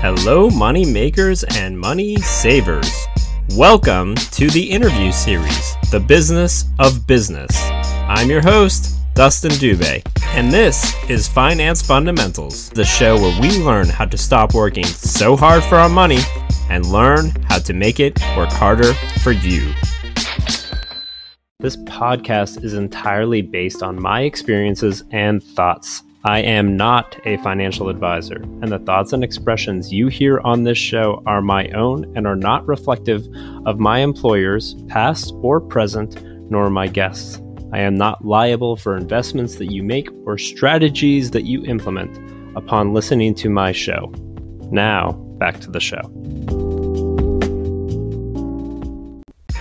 Hello, money makers and money savers. Welcome to the interview series, The Business of Business. I'm your host, Dustin Dubé, and this is Finance Fundamentals, the show where we learn how to stop working so hard for our money and learn how to make it work harder for you. This podcast is entirely based on my experiences and thoughts. I am not a financial advisor, and the thoughts and expressions you hear on this show are my own and are not reflective of my employers, past or present, nor my guests. I am not liable for investments that you make or strategies that you implement upon listening to my show. Now, back to the show.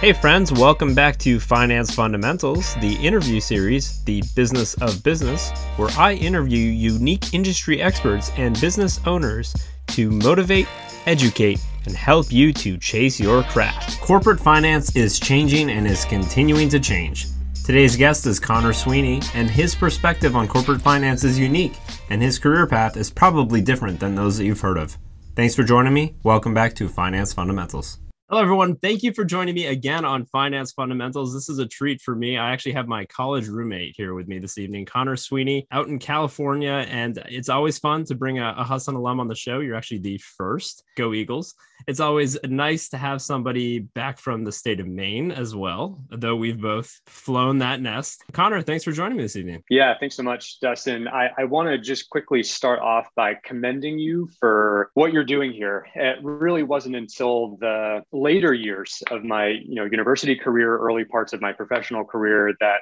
Hey, friends, welcome back to Finance Fundamentals, the interview series, The Business of Business, where I interview unique industry experts and business owners to motivate, educate, and help you to chase your craft. Corporate finance is changing and is continuing to change. Today's guest is Conor Sweeney, and his perspective on corporate finance is unique, and his career path is probably different than those that you've heard of. Thanks for joining me. Welcome back to Finance Fundamentals. Hello, everyone. Thank you for joining me again on Finance Fundamentals. This is a treat for me. I actually have my college roommate here with me this evening, Conor Sweeney, out in California. And it's always fun to bring a, a Husson alum on the show. You're actually the first. Go Eagles. It's always nice to have somebody back from the state of Maine as well, though we've both flown that nest. Conor, thanks for joining me this evening. Yeah, thanks so much, Dustin. I, I want to just quickly start off by commending you for what you're doing here. It really wasn't until the later years of my you know university career early parts of my professional career that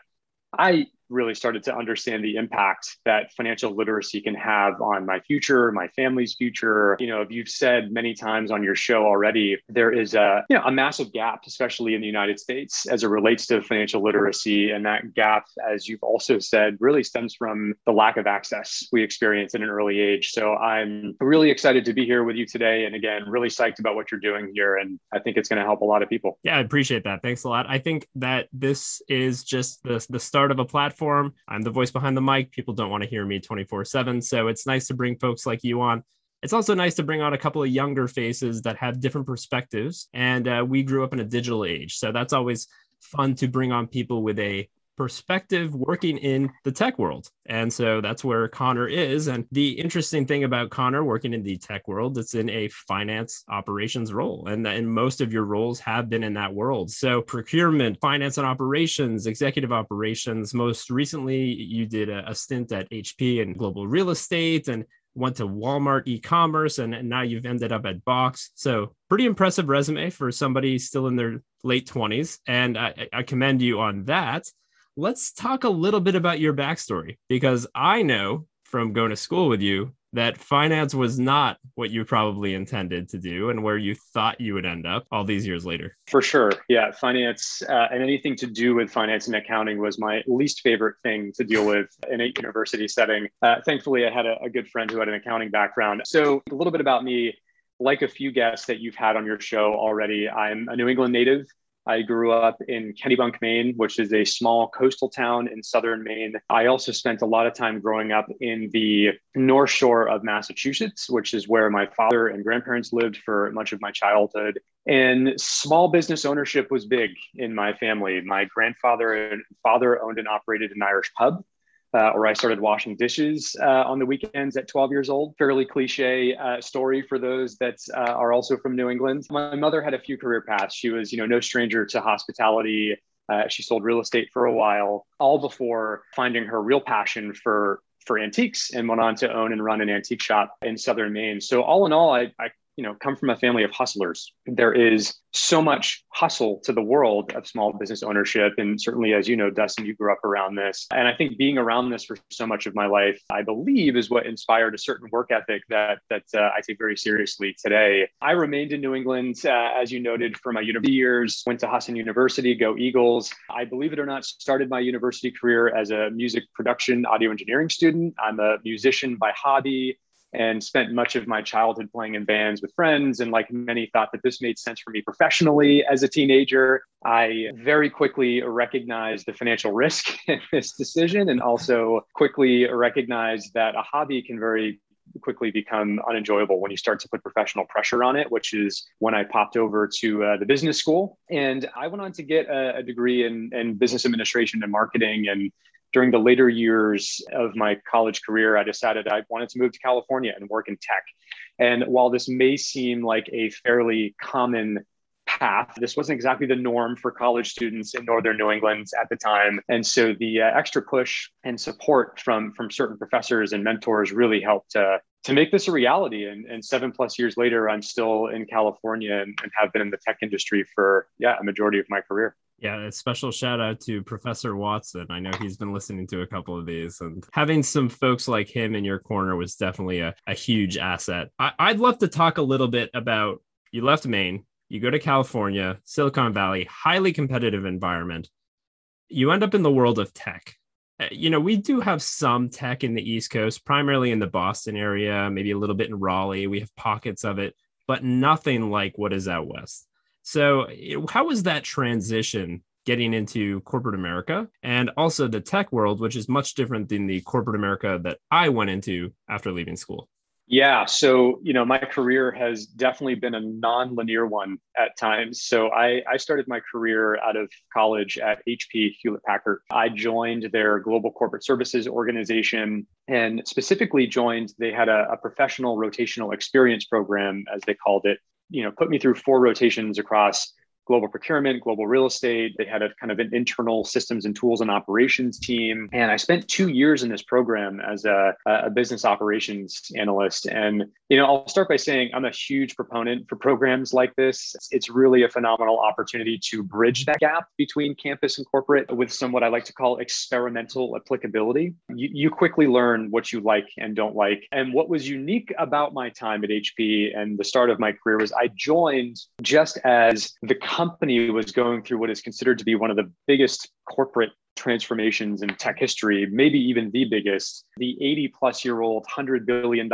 i really started to understand the impact that financial literacy can have on my future, my family's future. You know, if you've said many times on your show already, there is a you know a massive gap, especially in the United States, as it relates to financial literacy, and that gap, as you've also said, really stems from the lack of access we experience at an early age. So I'm really excited to be here with you today, and again, really psyched about what you're doing here, and I think it's going to help a lot of people. Yeah, I appreciate that. Thanks a lot. I think that this is just the the start of a platform platform. I'm the voice behind the mic. People don't want to hear me 24 7. So it's nice to bring folks like you on. It's also nice to bring on a couple of younger faces that have different perspectives. And uh, we grew up in a digital age. So that's always fun to bring on people with a perspective working in the tech world. And so that's where Conor is. And the interesting thing about Conor working in the tech world, it's in a finance operations role. And, and most of your roles have been in that world. So procurement, finance and operations, executive operations. Most recently, you did a, a stint at HP and global real estate and went to Walmart e-commerce and, now you've ended up at Box. So pretty impressive resume for somebody still in their late 20s. And I, I commend you on that let's talk a little bit about your backstory because I know from going to school with you that finance was not what you probably intended to do and where you thought you would end up all these years later. For sure. Yeah. Finance uh, and anything to do with finance and accounting was my least favorite thing to deal with in a university setting. Uh, thankfully, I had a, a good friend who had an accounting background. So, a little bit about me like a few guests that you've had on your show already, I'm a New England native. I grew up in Kennebunk, Maine, which is a small coastal town in southern Maine. I also spent a lot of time growing up in the North Shore of Massachusetts, which is where my father and grandparents lived for much of my childhood. And small business ownership was big in my family. My grandfather and father owned and operated an Irish pub uh, or I started washing dishes uh, on the weekends at 12 years old. Fairly cliche uh, story for those that uh, are also from New England. My mother had a few career paths. She was, you know, no stranger to hospitality. Uh, she sold real estate for a while, all before finding her real passion for for antiques and went on to own and run an antique shop in southern Maine. So all in all, I, I you know come from a family of hustlers. There is so much hustle to the world of small business ownership. And certainly as you know dustin you grew up around this. And i think being around this for so much of my life i believe is what inspired a certain work ethic that that uh, i take very seriously today. I remained in new england uh, as you noted for my university years went to husson university go eagles. I believe it or not started my university career as a music production audio engineering student. I'm a musician by hobby and spent much of my childhood playing in bands with friends. And like many, thought that this made sense for me professionally as a teenager. I very quickly recognized the financial risk in this decision and also quickly recognized that a hobby can very quickly become unenjoyable when you start to put professional pressure on it, which is when I popped over to uh, the business school. And I went on to get a, a degree in, in business administration and marketing. And during the later years of my college career, I decided I wanted to move to California and work in tech. And while this may seem like a fairly common path. This wasn't exactly the norm for college students in northern New England at the time, and so the uh, extra push and support from from certain professors and mentors really helped uh, to make this a reality. And, and, seven plus years later, I'm still in California and, and have been in the tech industry for yeah a majority of my career. Yeah, a special shout out to Professor Watson. I know he's been listening to a couple of these, and having some folks like him in your corner was definitely a, a huge asset. I, I'd love to talk a little bit about you left Maine, you go to California, Silicon Valley, highly competitive environment. You end up in the world of tech. Uh, you know, we do have some tech in the East Coast, primarily in the Boston area, maybe a little bit in Raleigh. We have pockets of it, but nothing like what is out west. So, eh, how was that transition getting into corporate America and also the tech world, which is much different than the corporate America that I went into after leaving school? Yeah. So, you know, my career has definitely been a non-linear one at times. So I, I started my career out of college at HP Hewlett Packard. I joined their global corporate services organization and specifically joined, they had a, a professional rotational experience program, as they called it, you know, put me through four rotations across global procurement, global real estate. They had a kind of an internal systems and tools and operations team. And I spent two years in this program as a, a, business operations analyst. And, you know, I'll start by saying I'm a huge proponent for programs like this. It's really a phenomenal opportunity to bridge that gap between campus and corporate with some what I like to call experimental applicability. You, you quickly learn what you like and don't like. And what was unique about my time at HP and the start of my career was I joined just as the company was going through what is considered to be one of the biggest corporate transformations in tech history, maybe even the biggest, the 80 plus year old, $100 billion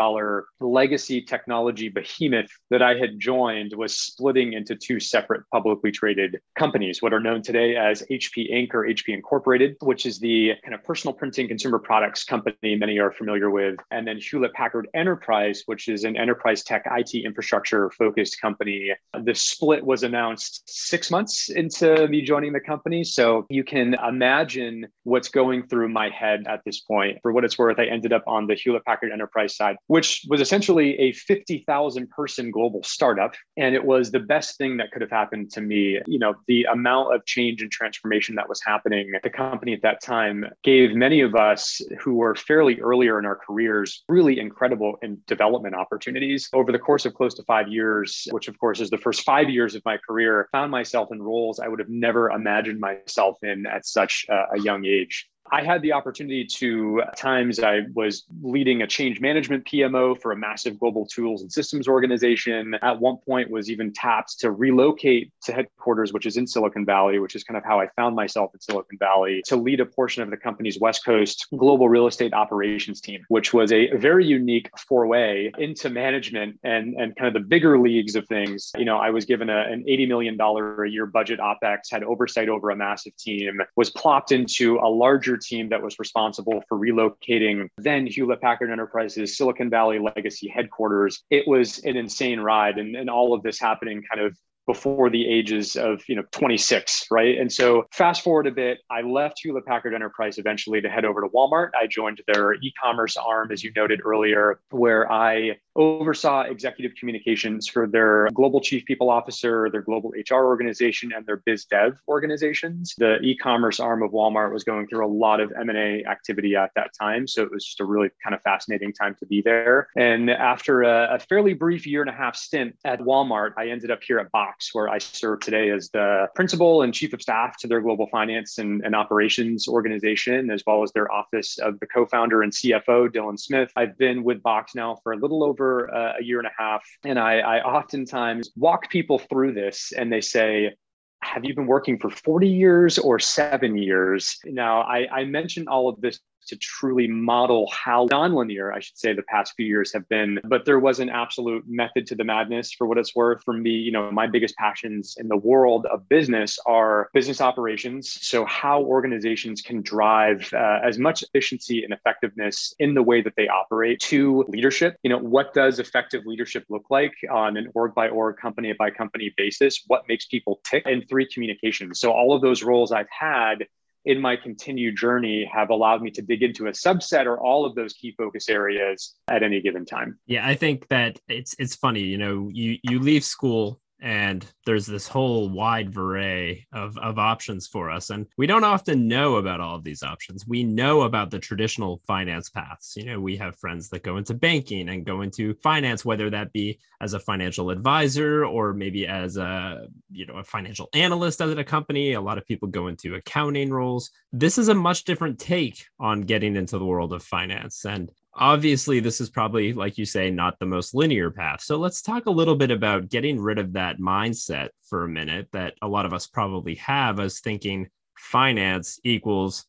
legacy technology behemoth that I had joined was splitting into two separate publicly traded companies, what are known today as HP Inc. or HP Incorporated, which is the kind of personal printing consumer products company many are familiar with, and then Hewlett Packard Enterprise, which is an enterprise tech IT infrastructure focused company. The split was announced six months into me joining the company. So you can imagine imagine what's going through my head at this point. For what it's worth, I ended up on the Hewlett Packard Enterprise side, which was essentially a 50,000 person global startup. And it was the best thing that could have happened to me. You know, the amount of change and transformation that was happening at the company at that time gave many of us who were fairly earlier in our careers really incredible in development opportunities. Over the course of close to five years, which of course is the first five years of my career, found myself in roles I would have never imagined myself in at such uh, a young age. I had the opportunity to, times, I was leading a change management PMO for a massive global tools and systems organization. At one point, was even tapped to relocate to headquarters, which is in Silicon Valley, which is kind of how I found myself in Silicon Valley, to lead a portion of the company's West Coast global real estate operations team, which was a very unique foray into management and, and kind of the bigger leagues of things. You know, I was given a, an $80 million a year budget OPEX, had oversight over a massive team, was plopped into a larger team that was responsible for relocating then Hewlett Packard Enterprises Silicon Valley legacy headquarters. It was an insane ride. And, and all of this happening kind of before the ages of you know 26 right and so fast forward a bit i left hewlett packard enterprise eventually to head over to walmart i joined their e-commerce arm as you noted earlier where i oversaw executive communications for their global chief people officer, their global HR organization, and their biz dev organizations. The e-commerce arm of Walmart was going through a lot of M&A activity at that time. So it was just a really kind of fascinating time to be there. And after a, a fairly brief year and a half stint at Walmart, I ended up here at Box, where I serve today as the principal and chief of staff to their global finance and, and operations organization, as well as their office of the co-founder and CFO, Dylan Smith. I've been with Box now for a little over over uh, a year and a half. And I, I oftentimes walk people through this and they say, have you been working for 40 years or seven years? Now, I, I mention all of this to truly model how nonlinear, I should say, the past few years have been. But there was an absolute method to the madness for what it's worth. For me, you know, my biggest passions in the world of business are business operations. So, how organizations can drive uh, as much efficiency and effectiveness in the way that they operate to leadership. You know, what does effective leadership look like on an org by org, company by company basis? What makes people tick? And three, communications. So, all of those roles I've had in my continued journey have allowed me to dig into a subset or all of those key focus areas at any given time. Yeah, I think that it's it's funny, you know, you you leave school and there's this whole wide array of, of options for us. And we don't often know about all of these options. We know about the traditional finance paths. You know we have friends that go into banking and go into finance whether that be as a financial advisor or maybe as a you know a financial analyst at a company. A lot of people go into accounting roles. This is a much different take on getting into the world of finance. And obviously this is probably like you say not the most linear path. So let's talk a little bit about getting rid of that mindset for a minute that a lot of us probably have as thinking finance equals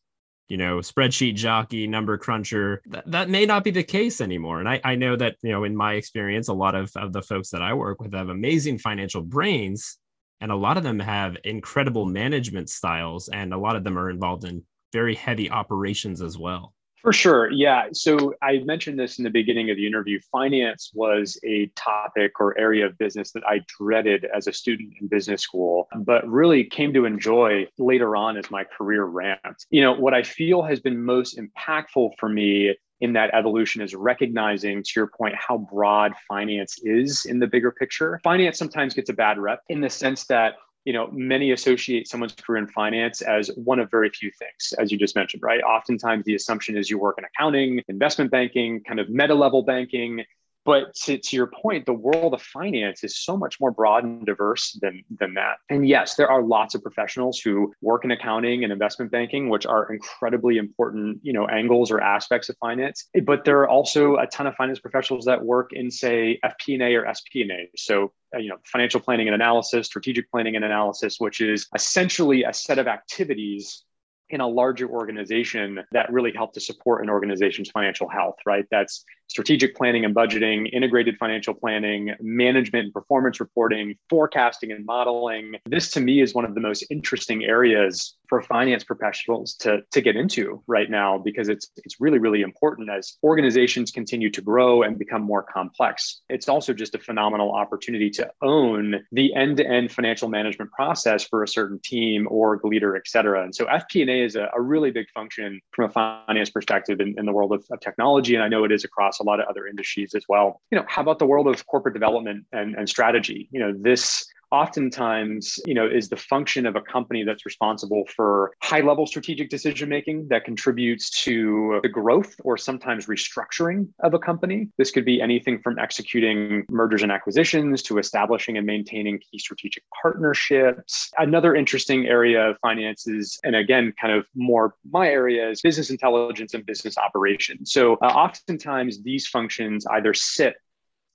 you know spreadsheet jockey number cruncher. Th- that may not be the case anymore. And I, I know that you know in my experience a lot of, of the folks that i work with have amazing financial brains and a lot of them have incredible management styles and a lot of them are involved in very heavy operations as well for sure. Yeah. So I mentioned this in the beginning of the interview. Finance was a topic or area of business that I dreaded as a student in business school, but really came to enjoy later on as my career ramped. You know, what I feel has been most impactful for me in that evolution is recognizing, to your point, how broad finance is in the bigger picture. Finance sometimes gets a bad rep in the sense that you know many associate someone's career in finance as one of very few things as you just mentioned right? Oftentimes the assumption is you work in accounting investment banking kind of meta level banking but to, to your point, the world of finance is so much more broad and diverse than, than that. And yes, there are lots of professionals who work in accounting and investment banking, which are incredibly important, you know, angles or aspects of finance. But there are also a ton of finance professionals that work in, say, FP&A or SP&A. So uh, you know financial planning and analysis strategic planning and analysis which is essentially a set of activities in a larger organization that really help to support an organization's financial health, right? That's strategic planning and budgeting, integrated financial planning, management and performance reporting, forecasting and modeling. This to me is one of the most interesting areas for finance professionals to, to get into right now because it's it's really, really important as organizations continue to grow and become more complex. It's also just a phenomenal opportunity to own the end-to-end financial management process for a certain team or leader, et cetera. And so FP&A is a, a really big function from a finance perspective in, in the world of, of, technology. And I know it is across a lot of other industries as well. You know, how about the world of corporate development and, and strategy? You know, this oftentimes you know is the function of a company that's responsible for high level strategic decision making that contributes to the growth or sometimes restructuring of a company. This could be anything from executing mergers and acquisitions to establishing and maintaining key strategic partnerships. Another interesting area of finance is and again kind of more my area is business intelligence and business operations. So uh, oftentimes these functions either sit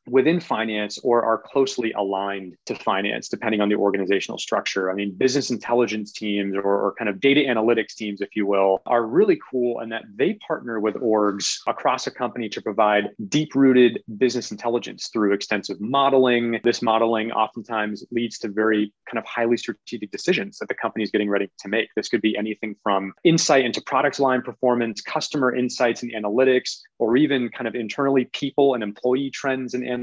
within finance or are closely aligned to finance, depending on the organizational structure. I mean, business intelligence teams or, or, kind of data analytics teams, if you will, are really cool in that they partner with orgs across a company to provide deep rooted business intelligence through extensive modeling. This modeling oftentimes leads to very kind of highly strategic decisions that the company is getting ready to make. This could be anything from insight into product line performance, customer insights and analytics, or even kind of internally people and employee trends and analytics.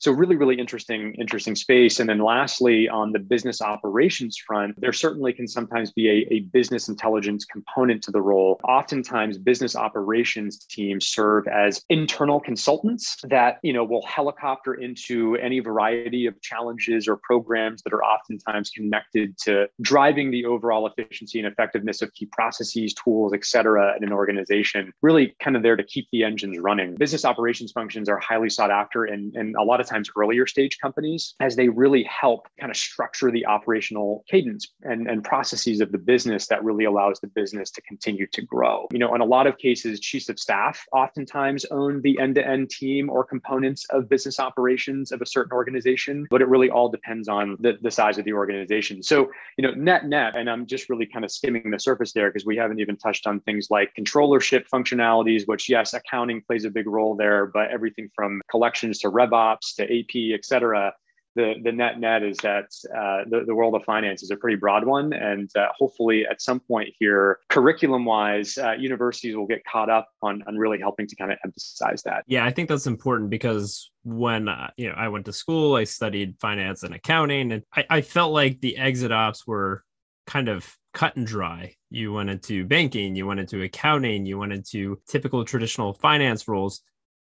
So really, really interesting, interesting space. And then lastly, on the business operations front, there certainly can sometimes be a, a business intelligence component to the role. Oftentimes, business operations teams serve as internal consultants that you know will helicopter into any variety of challenges or programs that are oftentimes connected to driving the overall efficiency and effectiveness of key processes, tools, et cetera, in an organization. Really kind of there to keep the engines running. Business operations functions are highly sought after in and, and a lot of times earlier stage companies as they really help kind of structure the operational cadence and, and processes of the business that really allows the business to continue to grow. You know, in a lot of cases, chiefs of staff oftentimes own the end-to-end team or components of business operations of a certain organization, but it really all depends on the, the size of the organization. So, you know, net net, and I'm just really kind of skimming the surface there because we haven't even touched on things like controllership functionalities, which yes, accounting plays a big role there, but everything from collections to RevOps to AP, et cetera, the, the net net is that uh, the, the world of finance is a pretty broad one. And uh, hopefully at some point here, curriculum wise, uh, universities will get caught up on, on really helping to kind of emphasize that. Yeah, I think that's important because when uh, you know I went to school, I studied finance and accounting, and I, I felt like the exit ops were kind of cut and dry. You went into banking, you went into accounting, you went into typical traditional finance roles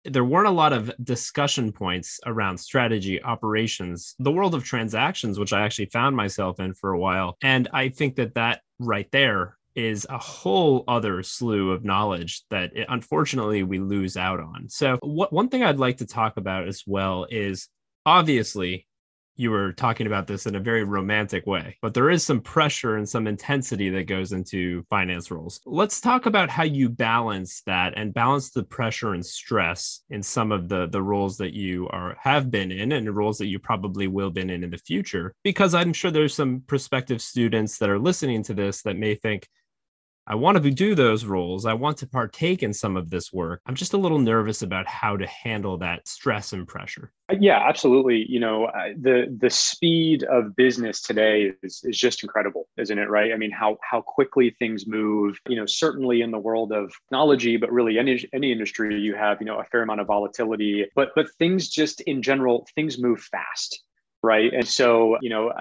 there weren't a lot of discussion points around strategy, operations, the world of transactions, which I actually found myself in for a while. And I think that that right there is a whole other slew of knowledge that it, unfortunately we lose out on. So, what one thing I'd like to talk about as well is obviously you were talking about this in a very romantic way, but there is some pressure and some intensity that goes into finance roles. Let's talk about how you balance that and balance the pressure and stress in some of the the roles that you are have been in and the roles that you probably will been in in the future because I'm sure there's some prospective students that are listening to this that may think I want to do those roles. I want to partake in some of this work. I'm just a little nervous about how to handle that stress and pressure. Uh, yeah, absolutely. You know, the the speed of business today is, is just incredible, isn't it? Right? I mean, how how quickly things move. You know, certainly in the world of technology, but really any any industry, you have you know a fair amount of volatility. But but things just in general, things move fast right? And so, you know,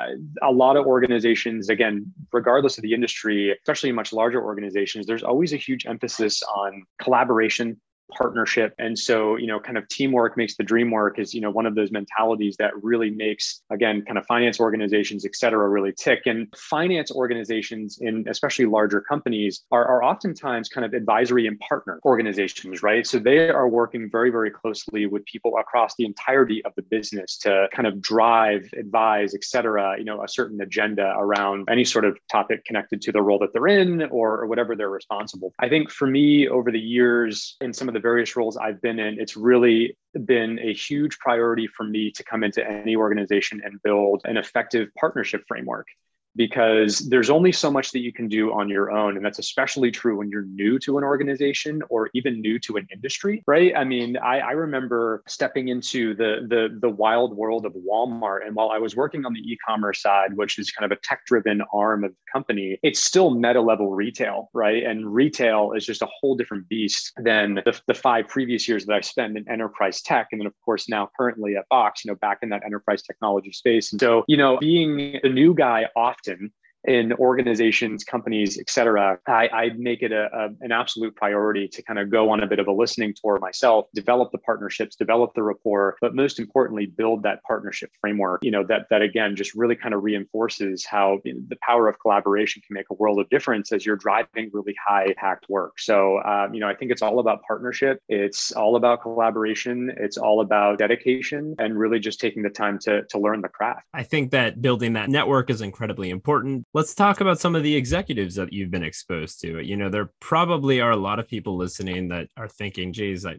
a lot of organizations, again, regardless of the industry, especially much larger organizations, there's always a huge emphasis on collaboration partnership. And so, you know, kind of teamwork makes the dream work is, you know, one of those mentalities that really makes, again, kind of finance organizations, et cetera, really tick. And finance organizations in especially larger companies are, are oftentimes kind of advisory and partner organizations, right? So they are working very, very closely with people across the entirety of the business to kind of drive, advise, et cetera, you know, a certain agenda around any sort of topic connected to the role that they're in or, or whatever they're responsible. I think for me over the years in some of the the various roles I've been in, it's really been a huge priority for me to come into any organization and build an effective partnership framework because there's only so much that you can do on your own. And that's especially true when you're new to an organization or even new to an industry, right? I mean, I, I remember stepping into the, the, the wild world of Walmart. And while I was working on the e-commerce side, which is kind of a tech-driven arm of the company, it's still meta level retail, right? And retail is just a whole different beast than the, the five previous years that I spent in enterprise tech. And then of course, now currently at Box, you know, back in that enterprise technology space. And so, you know, being the new guy often often in organizations, companies, et cetera, I, I make it a, a, an absolute priority to kind of go on a bit of a listening tour myself, develop the partnerships, develop the rapport, but most importantly, build that partnership framework. You know that that again just really kind of reinforces how the power of collaboration can make a world of difference as you're driving really high impact work. So um, you know I think it's all about partnership. It's all about collaboration. It's all about dedication and really just taking the time to to learn the craft. I think that building that network is incredibly important let's talk about some of the executives that you've been exposed to. You know, there probably are a lot of people listening that are thinking, geez, I,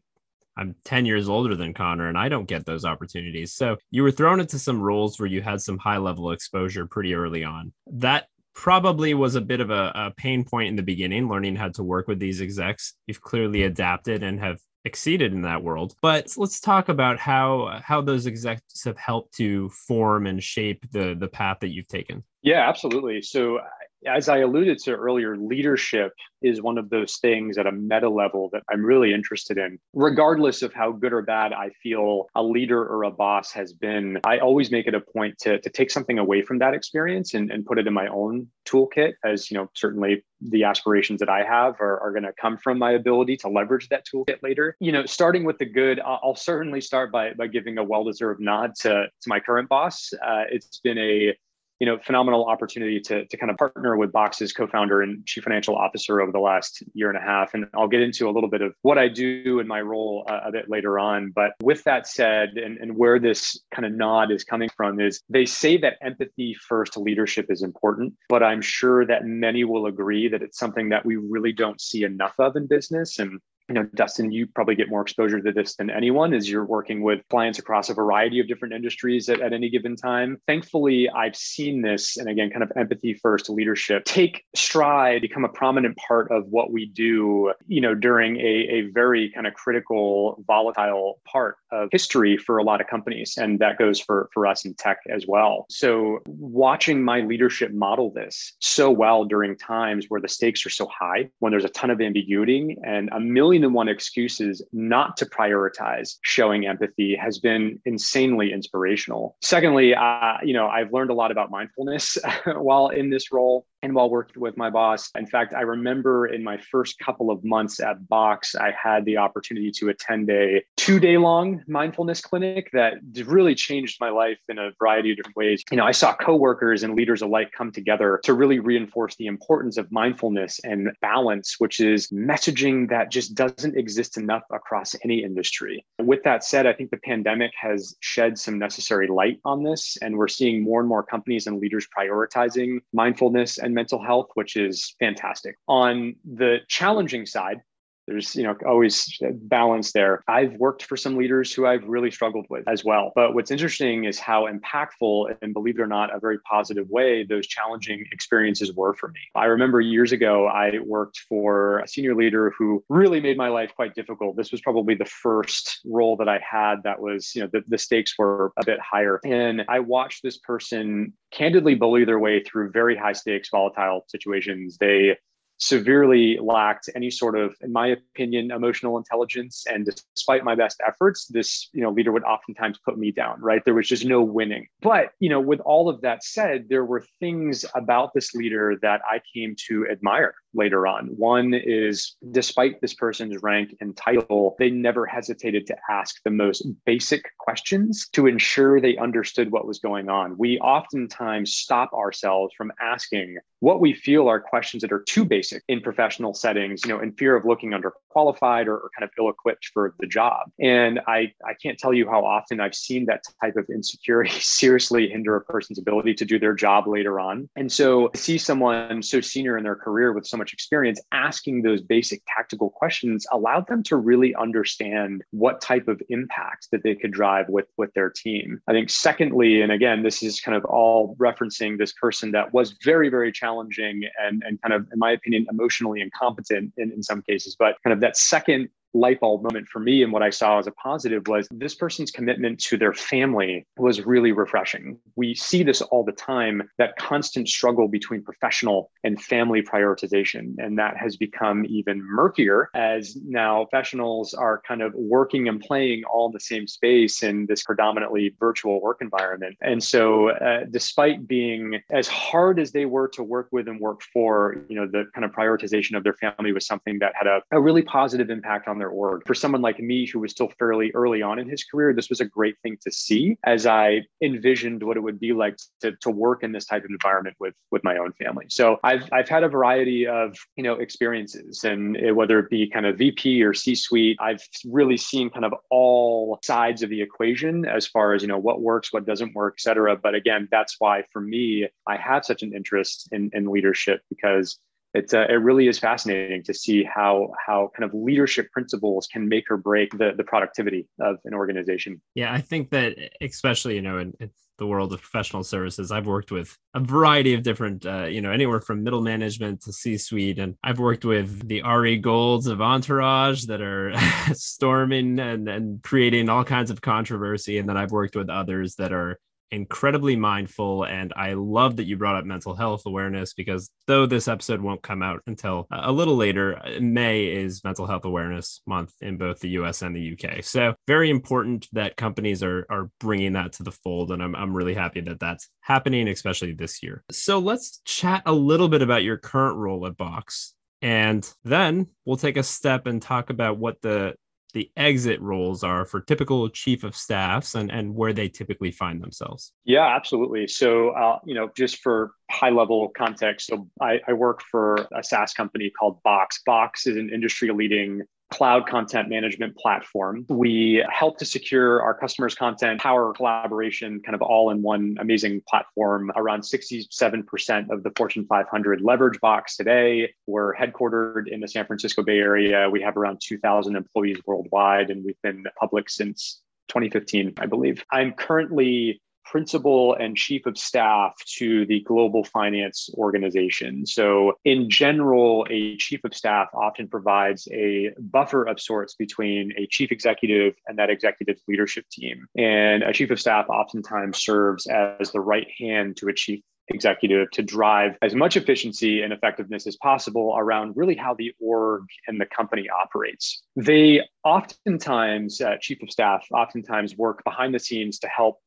I'm 10 years older than Conor and I don't get those opportunities. So you were thrown into some roles where you had some high level exposure pretty early on. That probably was a bit of a, a, pain point in the beginning, learning how to work with these execs. You've clearly adapted and have exceeded in that world. But let's talk about how uh, how those execs have helped to form and shape the the path that you've taken. Yeah, absolutely. So as I alluded to earlier, leadership is one of those things at a meta level that I'm really interested in. Regardless of how good or bad I feel a leader or a boss has been, I always make it a point to, to take something away from that experience and, and put it in my own toolkit, as you know, certainly the aspirations that I have are, are going to come from my ability to leverage that toolkit later. You know, starting with the good, I'll, certainly start by, by giving a well-deserved nod to, to my current boss. Uh, it's been a you know, phenomenal opportunity to, to kind of partner with Box's co-founder and chief financial officer over the last year and a half. And I'll get into a little bit of what I do in my role uh, a bit later on. But with that said, and, and where this kind of nod is coming from is they say that empathy first leadership is important, but I'm sure that many will agree that it's something that we really don't see enough of in business. And you know, Dustin, you probably get more exposure to this than anyone as you're working with clients across a variety of different industries at, at any given time. Thankfully, I've seen this, and again, kind of empathy first leadership take stride, become a prominent part of what we do, you know, during a, a very kind of critical, volatile part of history for a lot of companies. And that goes for, for us in tech as well. So watching my leadership model this so well during times where the stakes are so high, when there's a ton of ambiguity and a million million and one excuses not to prioritize showing empathy has been insanely inspirational. Secondly, uh, you know, I've learned a lot about mindfulness while in this role and while working with my boss. In fact, I remember in my first couple of months at Box, I had the opportunity to attend a two day long mindfulness clinic that really changed my life in a variety of different ways. You know, I saw coworkers and leaders alike come together to really reinforce the importance of mindfulness and balance, which is messaging that just doesn't exist enough across any industry. With that said, I think the pandemic has shed some necessary light on this, and we're seeing more and more companies and leaders prioritizing mindfulness and mental health, which is fantastic. On the challenging side, there's you know always balance there. I've worked for some leaders who i've really struggled with as well. But what's interesting is how impactful and believe it or not a very positive way those challenging experiences were for me. I remember years ago i worked for a senior leader who really made my life quite difficult. This was probably the first role that i had that was you know the, the stakes were a bit higher. And i watched this person candidly bully their way through very high stakes volatile situations. They severely lacked any sort of, in my opinion, emotional intelligence. And despite my best efforts, this you know leader would oftentimes put me down. Right, there was just no winning. But you know, with all of that said, there were things about this leader that I came to admire later on. One is despite this person's rank and title, they never hesitated to ask the most basic questions to ensure they understood what was going on. We oftentimes stop ourselves from asking what we feel are questions that are too basic in professional settings, you know, in fear of looking underqualified or, or kind of ill-equipped for the job. And I, I can't tell you how often I've seen that type of insecurity seriously hinder a person's ability to do their job later on. And so see someone so senior in their career with so much experience, asking those basic tactical questions allowed them to really understand what type of impact that they could drive with, with their team. I think, secondly, and again, this is kind of all referencing this person that was very, very challenging and, and kind of, in my opinion, emotionally incompetent in, in some cases, but kind of that second light bulb moment for me and what I saw as a positive was this person's commitment to their family was really refreshing. We see this all the time that constant struggle between professional and family prioritization. And that has become even murkier as now professionals are kind of working and playing all in the same space in this predominantly virtual work environment. And so, uh, despite being as hard as they were to work with and work for, you know, the kind of prioritization of their family was something that had a, a really positive impact on their org. For someone like me who was still fairly early on in his career, this was a great thing to see as I envisioned what it would be like to, to work in this type of environment with with my own family. So I've I've had a variety of you know experiences, and whether it be kind of VP or C-suite, I've really seen kind of all sides of the equation as far as you know what works, what doesn't work, et cetera. But again, that's why for me, I have such an interest in, in leadership because it's uh, it really is fascinating to see how how kind of leadership principles can make or break the the productivity of an organization. Yeah, I think that especially you know in, in the world of professional services, I've worked with a variety of different uh, you know anywhere from middle management to C-suite, and I've worked with the Ari Golds of Entourage that are storming and and creating all kinds of controversy, and then I've worked with others that are incredibly mindful. And I love that you brought up mental health awareness because though this episode won't come out until uh, a little later, uh, May is Mental Health Awareness Month in both the US and the UK. So, very important that companies are, are bringing that to the fold. And I'm, I'm really happy that that's happening, especially this year. So, let's chat a little bit about your current role at Box. And then we'll take a step and talk about what the the exit roles are for typical chief of staffs and, and where they typically find themselves. Yeah, absolutely. So, uh, you know, just for high level context, so I, I work for a SaaS company called Box. Box is an industry leading cloud content management platform. We help to secure our customers' content, power collaboration, kind of all in one amazing platform. Around 67% of the Fortune 500 leverage Box today. We're headquartered in the San Francisco Bay Area. We have around 2,000 employees worldwide, and we've been public since 2015, I believe. I'm currently principal and chief of staff to the global finance organization. So, in general, a chief of staff often provides a buffer of sorts between a chief executive and that executive's leadership team. And a chief of staff oftentimes serves as the right hand to a chief executive to drive as much efficiency and effectiveness as possible around really how the org and the company operates. They oftentimes, uh, chief of staff, oftentimes work behind the scenes to help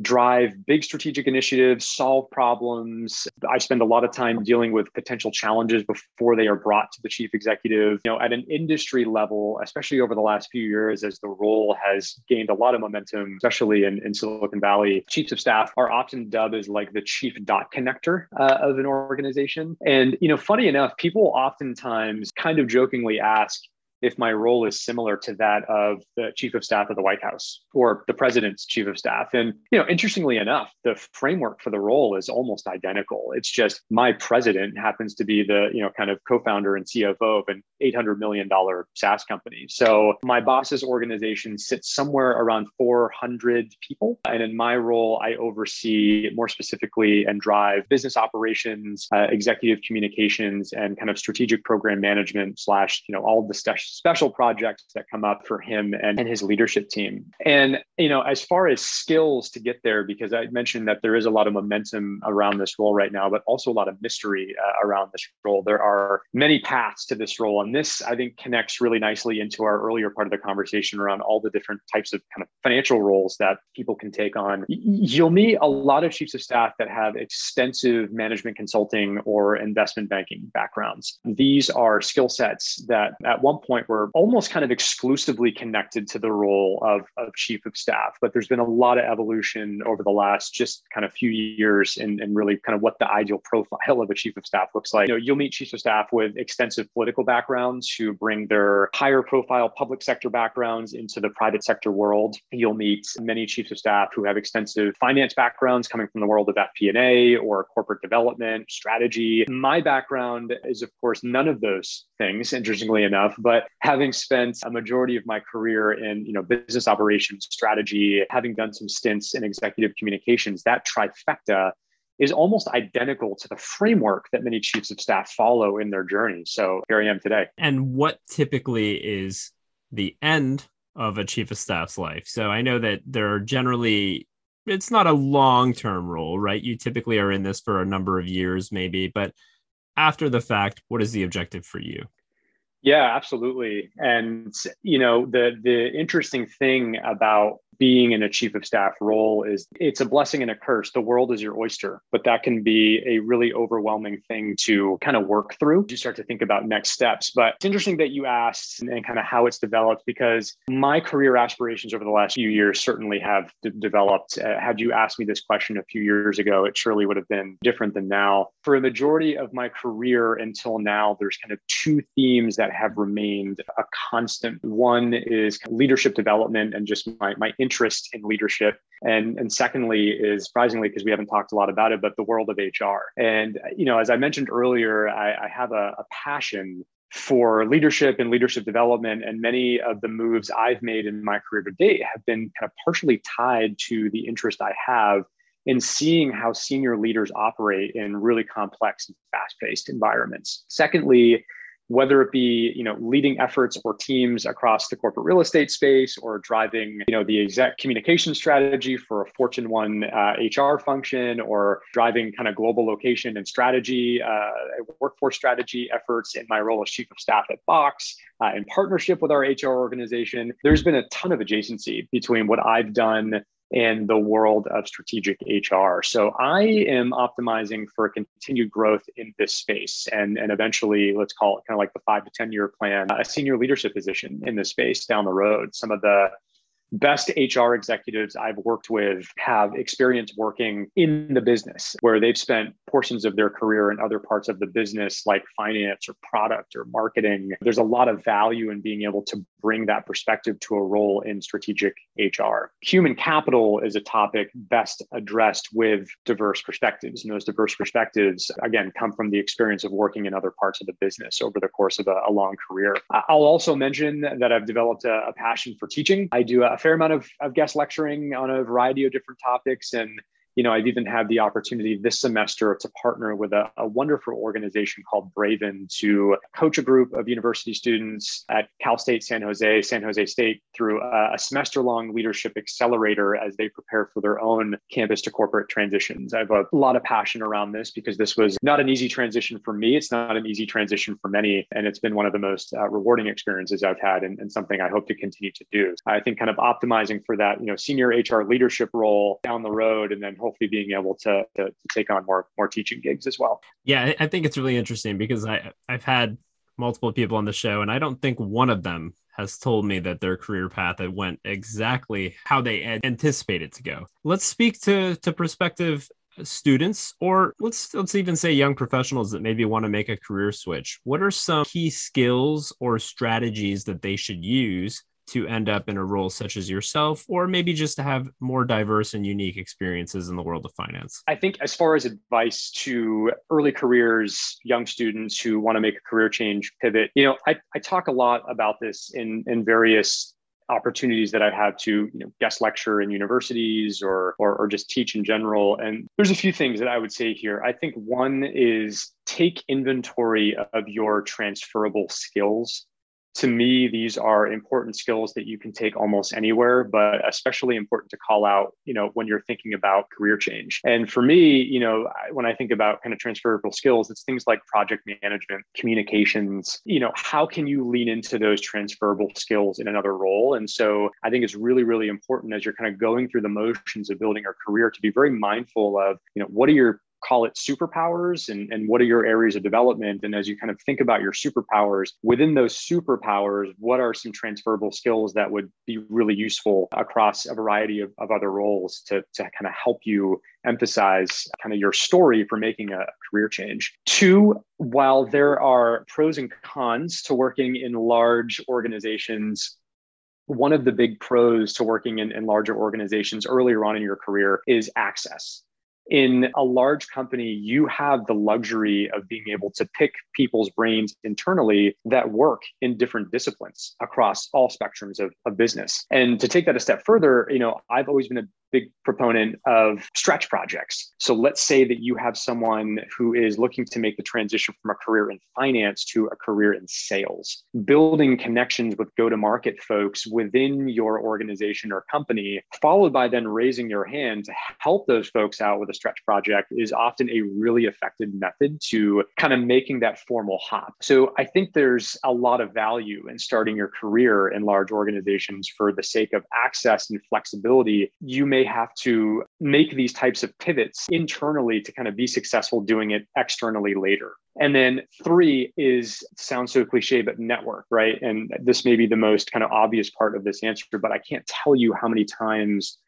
drive big strategic initiatives, solve problems. I spend a lot of time dealing with potential challenges before they are brought to the chief executive. You know, at an industry level, especially over the last few years, as the role has gained a lot of momentum, especially in, in Silicon Valley, chiefs of staff are often dubbed as like the chief dot connector uh, of an organization. And, you know, funny enough, people oftentimes kind of jokingly ask, if my role is similar to that of the chief of staff of the White House or the president's chief of staff. And, you know, interestingly enough, the framework for the role is almost identical. It's just my president happens to be the, you know, kind of co-founder and CFO of an $800 million SaaS company. So my boss's organization sits somewhere around 400 people. And in my role, I oversee more specifically and drive business operations, uh, executive communications, and kind of strategic program management slash, you know, all the stuff special projects that come up for him and, and his leadership team. And, you know, as far as skills to get there, because I mentioned that there is a lot of momentum around this role right now, but also a lot of mystery uh, around this role. There are many paths to this role. And this, I think, connects really nicely into our earlier part of the conversation around all the different types of kind of financial roles that people can take on. You'll meet a lot of chiefs of staff that have extensive management consulting or investment banking backgrounds. These are skill sets that at one point point were almost kind of exclusively connected to the role of, of chief of staff. But there's been a lot of evolution over the last just kind of few years and, and really kind of what the ideal profile of a chief of staff looks like. You know, you'll meet chiefs of staff with extensive political backgrounds who bring their higher profile public sector backgrounds into the private sector world. You'll meet many chiefs of staff who have extensive finance backgrounds coming from the world of FP&A or corporate development, strategy. My background is, of course, none of those things, interestingly enough, but having spent a majority of my career in you know business operations strategy having done some stints in executive communications that trifecta is almost identical to the framework that many chiefs of staff follow in their journey. So here i am today. And what typically is the end of a chief of staff's life? So i know that there are generally it's not a long-term role right? You typically are in this for a number of years maybe but after the fact what is the objective for you yeah, absolutely. And you know, the the interesting thing about being in a chief of staff role is it's a blessing and a curse. The world is your oyster, but that can be a really overwhelming thing to kind of work through. You start to think about next steps. But it's interesting that you asked and kind of how it's developed because my career aspirations over the last few years certainly have d- developed. Uh, had you asked me this question a few years ago, it surely would have been different than now. For a majority of my career until now, there's kind of two themes that have remained a constant. One is leadership development and just my, my interest in leadership. And, and secondly is surprisingly, because we haven't talked a lot about it, but the world of HR. And, you know, as I mentioned earlier, I, I have a, a passion for leadership and leadership development. And many of the moves I've made in my career to date have been kind of partially tied to the interest I have in seeing how senior leaders operate in really complex and fast paced environments. Secondly, whether it be you know leading efforts or teams across the corporate real estate space or driving you know the exact communication strategy for a fortune 1 uh, hr function or driving kind of global location and strategy uh, workforce strategy efforts in my role as chief of staff at box uh, in partnership with our hr organization there's been a ton of adjacency between what i've done in the world of strategic HR. So I am optimizing for continued growth in this space and, and eventually, let's call it kind of like the five to 10 year plan, a senior leadership position in this space down the road. Some of the best HR executives I've worked with have experience working in the business where they've spent portions of their career in other parts of the business, like finance or product or marketing. There's a lot of value in being able to bring that perspective to a role in strategic HR. Human capital is a topic best addressed with diverse perspectives. And those diverse perspectives, again, come from the experience of working in other parts of the business over the course of a, a long career. I'll also mention that I've developed a, a passion for teaching. I do a fair amount of, of guest lecturing on a variety of different topics. And you know, I've even had the opportunity this semester to partner with a, a, wonderful organization called Braven to coach a group of university students at Cal State San Jose, San Jose State through a, a semester long leadership accelerator as they prepare for their own campus to corporate transitions. I have a lot of passion around this because this was not an easy transition for me. It's not an easy transition for many. And it's been one of the most uh, rewarding experiences I've had and, and something I hope to continue to do. I think kind of optimizing for that, you know, senior HR leadership role down the road and then hopefully being able to, to, to take on more more teaching gigs as well. Yeah, I think it's really interesting because I I've had multiple people on the show, and I don't think one of them has told me that their career path went exactly how they anticipated to go. Let's speak to to prospective students or let's let's even say young professionals that maybe want to make a career switch. What are some key skills or strategies that they should use to end up in a role such as yourself, or maybe just to have more diverse and unique experiences in the world of finance? I think, as far as advice to early careers, young students who want to make a career change, pivot, you know, I, I talk a lot about this in, in various opportunities that I have to you know, guest lecture in universities or, or, or just teach in general. And there's a few things that I would say here. I think one is take inventory of your transferable skills to me, these are important skills that you can take almost anywhere, but especially important to call out, you know, when you're thinking about career change. And for me, you know, when I think about kind of transferable skills, it's things like project management, communications, you know, how can you lean into those transferable skills in another role? And so I think it's really, really important as you're kind of going through the motions of building a career to be very mindful of, you know, what are your call it superpowers and, and what are your areas of development? And as you kind of think about your superpowers within those superpowers what are some transferable skills that would be really useful across a variety of, of other roles to, to kind of help you emphasize kind of your story for making a career change? Two while there are pros and cons to working in large organizations one of the big pros to working in, in larger organizations earlier on in your career is access in a large company, you have the luxury of being able to pick people's brains internally that work in different disciplines across all spectrums of, of business. And to take that a step further, you know, I've always been a big proponent of stretch projects. So let's say that you have someone who is looking to make the transition from a career in finance to a career in sales. Building connections with go to market folks within your organization or company, followed by then raising your hand to help those folks out with a stretch project, is often a really effective method to kind of making that formal hop. So I think there's a lot of value in starting your career in large organizations for the sake of access and flexibility. You may have to make these types of pivots internally to kind of be successful doing it externally later. And then three is sounds so cliche, but network, right? And this may be the most kind of obvious part of this answer, but I can't tell you how many times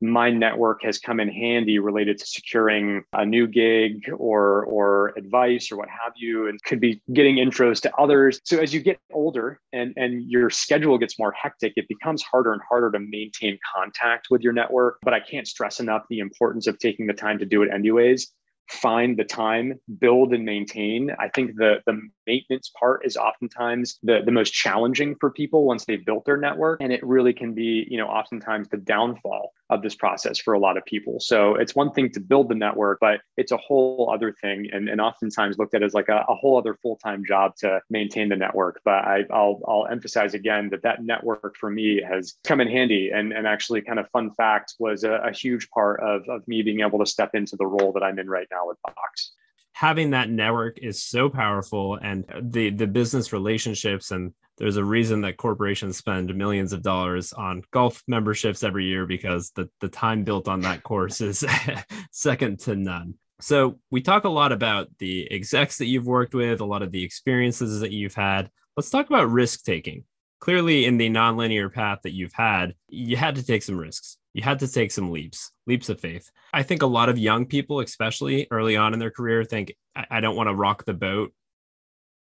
my network has come in handy related to securing a new gig or or advice or what have you and could be getting intros to others so as you get older and and your schedule gets more hectic it becomes harder and harder to maintain contact with your network but i can't stress enough the importance of taking the time to do it anyways find the time, build and maintain. I think the the maintenance part is oftentimes the, the most challenging for people once they've built their network. And it really can be, you know, oftentimes the downfall of this process for a lot of people. So it's one thing to build the network, but it's a whole other thing and, and oftentimes looked at as like a, a whole other full-time job to maintain the network. But I, will I'll emphasize again that that network for me has come in handy and, and actually kind of fun fact was a, a huge part of, of me being able to step into the role that I'm in right now with Box. Having that network is so powerful and the the business relationships and there's a reason that corporations spend millions of dollars on golf memberships every year because the, the time built on that course is second to none. So, we talk a lot about the execs that you've worked with, a lot of the experiences that you've had. Let's talk about risk taking. Clearly, in the nonlinear path that you've had, you had to take some risks. You had to take some leaps, leaps of faith. I think a lot of young people, especially early on in their career, think, I, I don't want to rock the boat.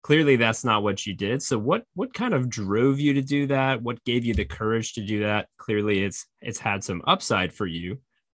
Clearly that's not what you did. So what what kind of drove you to do that? What gave you the courage to do that? Clearly it's it's had some upside for you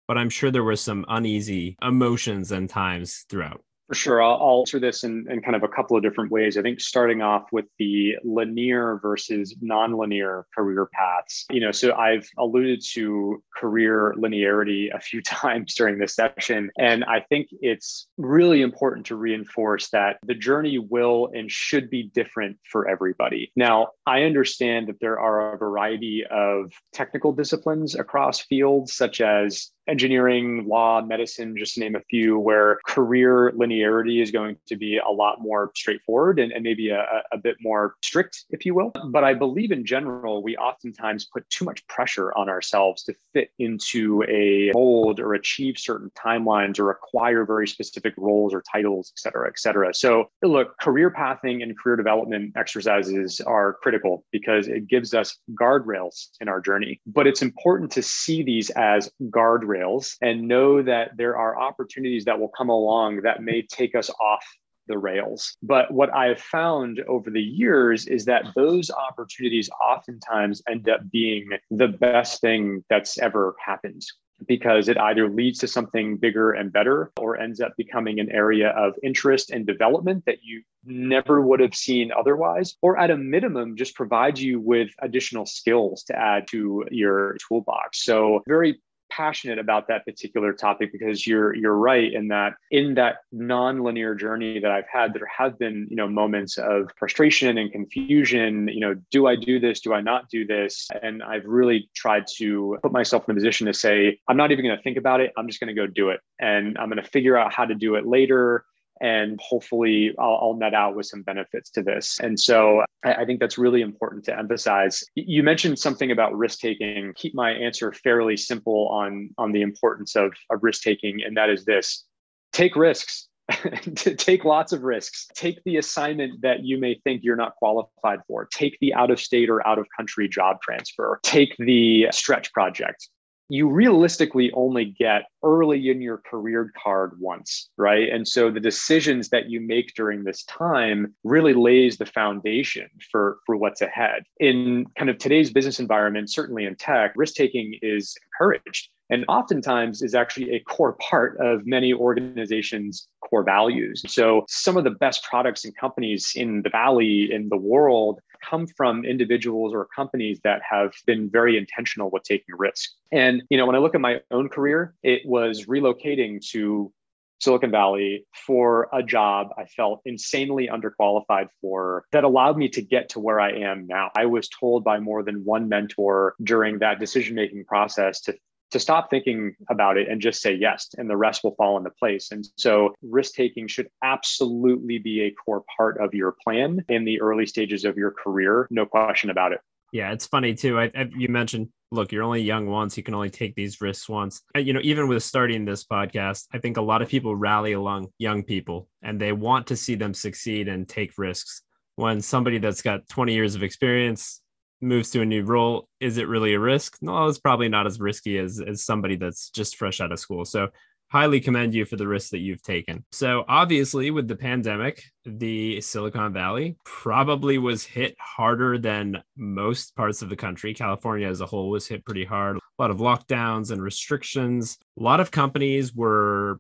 but i'm sure there were some uneasy emotions and times throughout for sure. I'll, I'll answer this in, in kind of a couple of different ways. I think starting off with the linear versus nonlinear career paths. You know, so I've alluded to career linearity a few times during this session. And I think it's really important to reinforce that the journey will and should be different for everybody. Now, I understand that there are a variety of technical disciplines across fields, such as engineering, law, medicine, just to name a few, where career linearity is going to be a lot more straightforward and, and maybe a, a, bit more strict, if you will. But I believe in general, we oftentimes put too much pressure on ourselves to fit into a mold or achieve certain timelines or acquire very specific roles or titles, et cetera, et cetera. So, look, career pathing and career development exercises are critical because it gives us guardrails in our journey. But it's important to see these as guardrails rails and know that there are opportunities that will come along that may take us off the rails. But what I have found over the years is that those opportunities oftentimes end up being the best thing that's ever happened because it either leads to something bigger and better or ends up becoming an area of interest and development that you never would have seen otherwise, or at a minimum, just provides you with additional skills to add to your toolbox. So, very passionate about that particular topic because you're you're right in that in that non-linear journey that I've had there have been you know moments of frustration and confusion you know do I do this? Do I not do this? And I've really tried to put myself in a position to say I'm not even going to think about it. I'm just going to go do it. And I'm going to figure out how to do it later and hopefully I'll, I'll, net out with some benefits to this. And so I, I, think that's really important to emphasize. You mentioned something about risk taking. Keep my answer fairly simple on on the importance of, of risk taking, and that is this: take risks. take lots of risks. Take the assignment that you may think you're not qualified for. Take the out of state or out of country job transfer. Take the stretch project you realistically only get early in your career card once, right? And so the decisions that you make during this time really lays the foundation for, for what's ahead. In kind of today's business environment, certainly in tech, risk taking is encouraged and oftentimes is actually a core part of many organizations' core values. So some of the best products and companies in the valley in the world come from individuals or companies that have been very intentional with taking risk. And you know, when I look at my own career, it was relocating to Silicon Valley for a job I felt insanely underqualified for that allowed me to get to where I am now. I was told by more than one mentor during that decision making process to to stop thinking about it and just say yes, and the rest will fall into place. And so, risk taking should absolutely be a core part of your plan in the early stages of your career. No question about it. Yeah, it's funny too. I, I, you mentioned, look, you're only young once. You can only take these risks once. Uh, you know, even with starting this podcast, I think a lot of people rally along young people and they want to see them succeed and take risks. When somebody that's got 20 years of experience, moves to a new role, is it really a risk? No, it's probably not as risky as, as somebody that's just fresh out of school. So highly commend you for the risks that you've taken. So obviously with the pandemic, the Silicon Valley probably was hit harder than most parts of the country. California as a whole was hit pretty hard. A lot of lockdowns and restrictions. A lot of companies were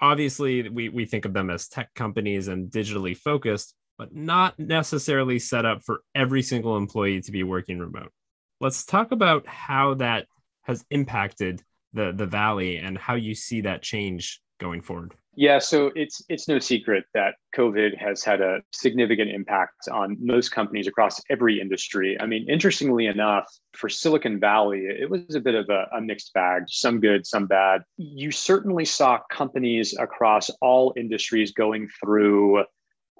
obviously we, we think of them as tech companies and digitally focused but not necessarily set up for every single employee to be working remote. Let's talk about how that has impacted the the valley and how you see that change going forward. Yeah, so it's it's no secret that COVID has had a significant impact on most companies across every industry. I mean, interestingly enough, for Silicon Valley, it was a bit of a, a mixed bag, some good, some bad. You certainly saw companies across all industries going through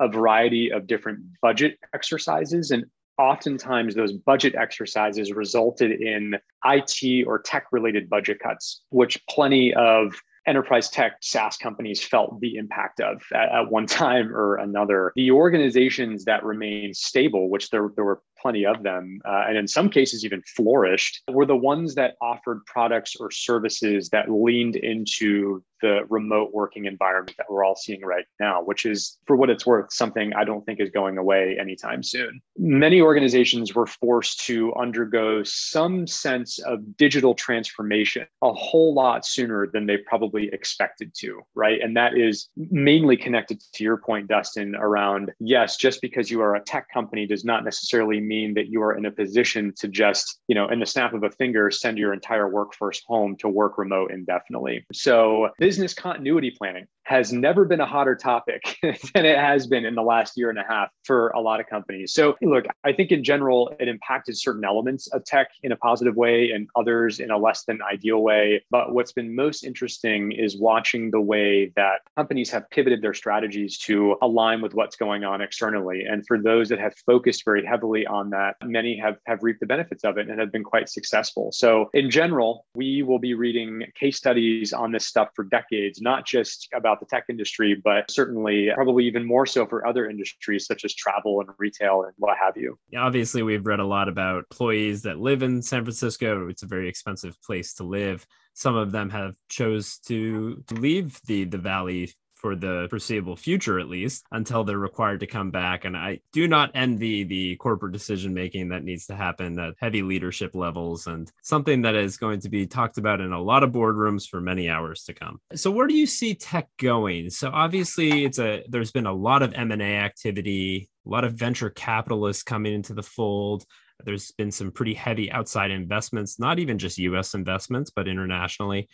a variety of different budget exercises and oftentimes those budget exercises resulted in IT or tech related budget cuts, which plenty of enterprise tech SaaS companies felt the impact of at, at, one time or another. The organizations that remained stable, which there, there were plenty of them, uh, and in some cases even flourished, were the ones that offered products or services that leaned into the remote working environment that we're all seeing right now, which is, for what it's worth, something I don't think is going away anytime soon. Many organizations were forced to undergo some sense of digital transformation a whole lot sooner than they probably expected to, right? And that is mainly connected to your point, Dustin, around yes, just because you are a tech company does not necessarily mean that you are in a position to just, you know, in the snap of a finger, send your entire workforce home to work remote indefinitely. So business continuity planning has never been a hotter topic than it has been in the last year and a half for a lot of companies. So, look, I think in general, it impacted certain elements of tech in a positive way and others in a less than ideal way. But what's been most interesting is watching the way that companies have pivoted their strategies to align with what's going on externally. And for those that have focused very heavily on that, many have, have reaped the benefits of it and have been quite successful. So, in general, we will be reading case studies on this stuff for decades, not just about the tech industry, but certainly probably even more so for other industries such as travel and retail and what have you. Obviously, we've read a lot about employees that live in San Francisco. It's a very expensive place to live. Some of them have chose to leave the the valley for the foreseeable future, at least, until they're required to come back. And I do not envy the corporate decision making that needs to happen at heavy leadership levels and something that is going to be talked about in a lot of boardrooms for many hours to come. So where do you see tech going? So obviously it's a there's been a lot of M&A activity, a lot of venture capitalists coming into the fold. There's been some pretty heavy outside investments, not even just US investments, but internationally.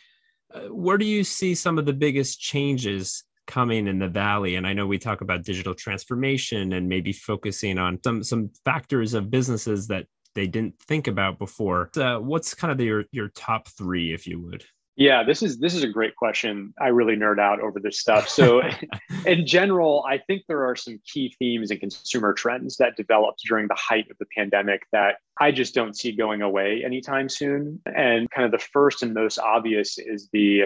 Uh, where do you see some of the biggest changes coming in the valley. And i know we talk about digital transformation and maybe focusing on some some factors of businesses that they didn't think about before. Uh, what's kind of the, your your top three if you would? Yeah this is this is a great question. I really nerd out over this stuff. So in general i think there are some key themes and consumer trends that developed during the height of the pandemic that i just don't see going away anytime soon. And kind of the first and most obvious is the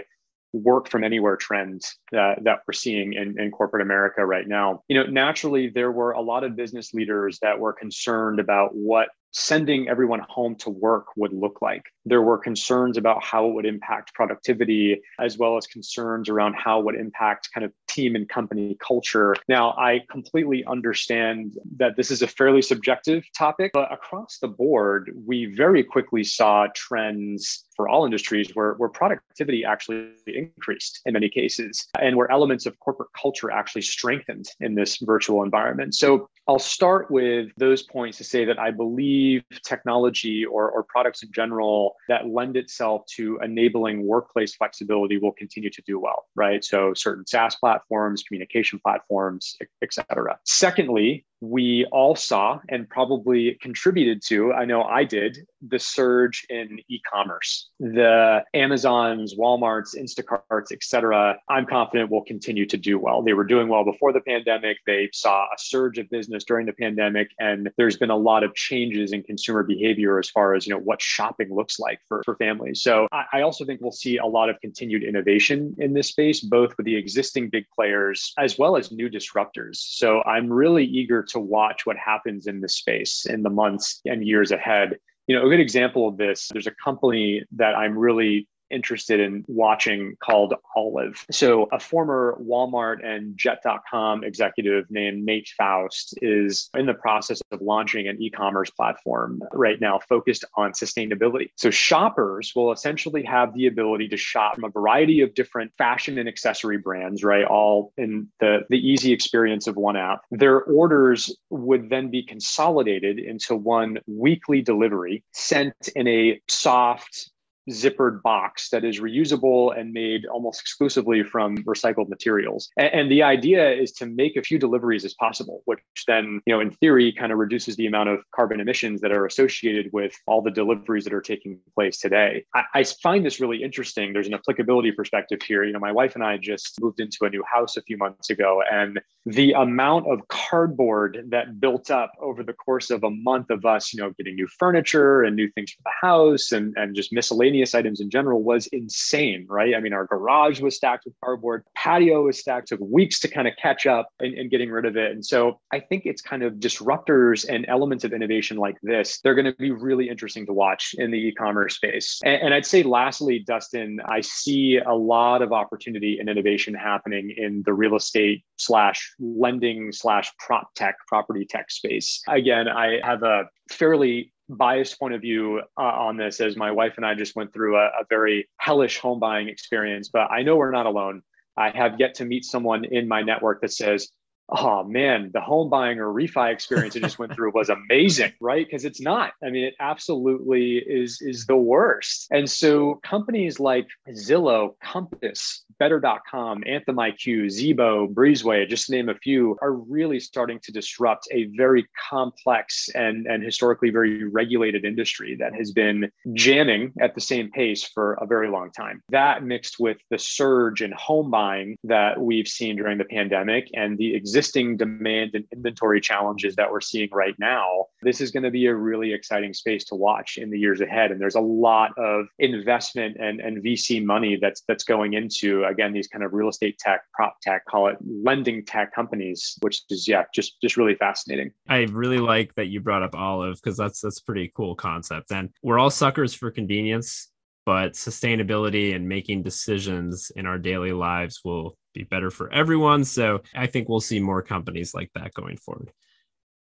work from anywhere trend uh, that we're seeing in, in corporate America right now. You know, naturally, there were a lot of business leaders that were concerned about what sending everyone home to work would look like. There were concerns about how it would impact productivity, as well as concerns around how it would impact kind of team and company culture. Now, I completely understand that this is a fairly subjective topic, but across the board, we very quickly saw trends for all industries where, where productivity actually increased in many cases and where elements of corporate culture actually strengthened in this virtual environment. So I'll start with those points to say that I believe technology or, or products in general that lend itself to enabling workplace flexibility will continue to do well, right? So certain SaaS platforms, communication platforms, et cetera. Secondly, we all saw and probably contributed to, I know I did, the surge in e-commerce. The Amazons, Walmarts, Instacarts, et cetera, I'm confident will continue to do well. They were doing well before the pandemic. They saw a surge of business during the pandemic. And there's been a lot of changes in consumer behavior as far as, you know, what shopping looks like for, for families. So I, I also think we'll see a lot of continued innovation in this space, both with the existing big players as well as new disruptors. So I'm really eager to watch what happens in this space in the months and years ahead. You know, a good example of this, there's a company that I'm really interested in watching called Olive. So, a former Walmart and Jet.com executive named Nate Faust is in the process of launching an e commerce platform right now focused on sustainability. So, shoppers will essentially have the ability to shop from a variety of different fashion and accessory brands, right? All in the, the easy experience of one app. Their orders would then be consolidated into one weekly delivery sent in a soft, zippered box that is reusable and made almost exclusively from recycled materials. And, and the idea is to make a few deliveries as possible, which then, you know, in theory, kind of reduces the amount of carbon emissions that are associated with all the deliveries that are taking place today. I, I find this really interesting. There's an applicability perspective here. You know, my wife and I just moved into a new house a few months ago, and the amount of cardboard that built up over the course of a month of us, you know, getting new furniture and new things for the house and, and just miscellaneous items in general was insane, right? I mean, our garage was stacked with cardboard, patio was stacked, took weeks to kind of catch up and, and getting rid of it. And so I think it's kind of disruptors and elements of innovation like this, they're going to be really interesting to watch in the e-commerce space. And, and I'd say lastly, Dustin, I see a lot of opportunity and innovation happening in the real estate slash lending slash prop tech, property tech space. Again, I have a fairly biased point of view uh, on this as my wife and I just went through a, a very hellish home buying experience, but I know we're not alone. I have yet to meet someone in my network that says, oh man, the home buying or refi experience I just went through was amazing, right? Because it's not. I mean, it absolutely is is the worst. And so companies like Zillow, Compass, Better.com, Anthem IQ, Zebo, Breezeway, just to name a few, are really starting to disrupt a very complex and, and historically very regulated industry that has been jamming at the same pace for a very long time. That mixed with the surge in home buying that we've seen during the pandemic and the existing existing demand and inventory challenges that we're seeing right now, this is going to be a really exciting space to watch in the years ahead. And there's a lot of investment and, and VC money that's that's going into again these kind of real estate tech, prop tech, call it lending tech companies, which is yeah, just just really fascinating. I really like that you brought up Olive because that's that's pretty cool concept. And we're all suckers for convenience but sustainability and making decisions in our daily lives will be better for everyone. So I think we'll see more companies like that going forward.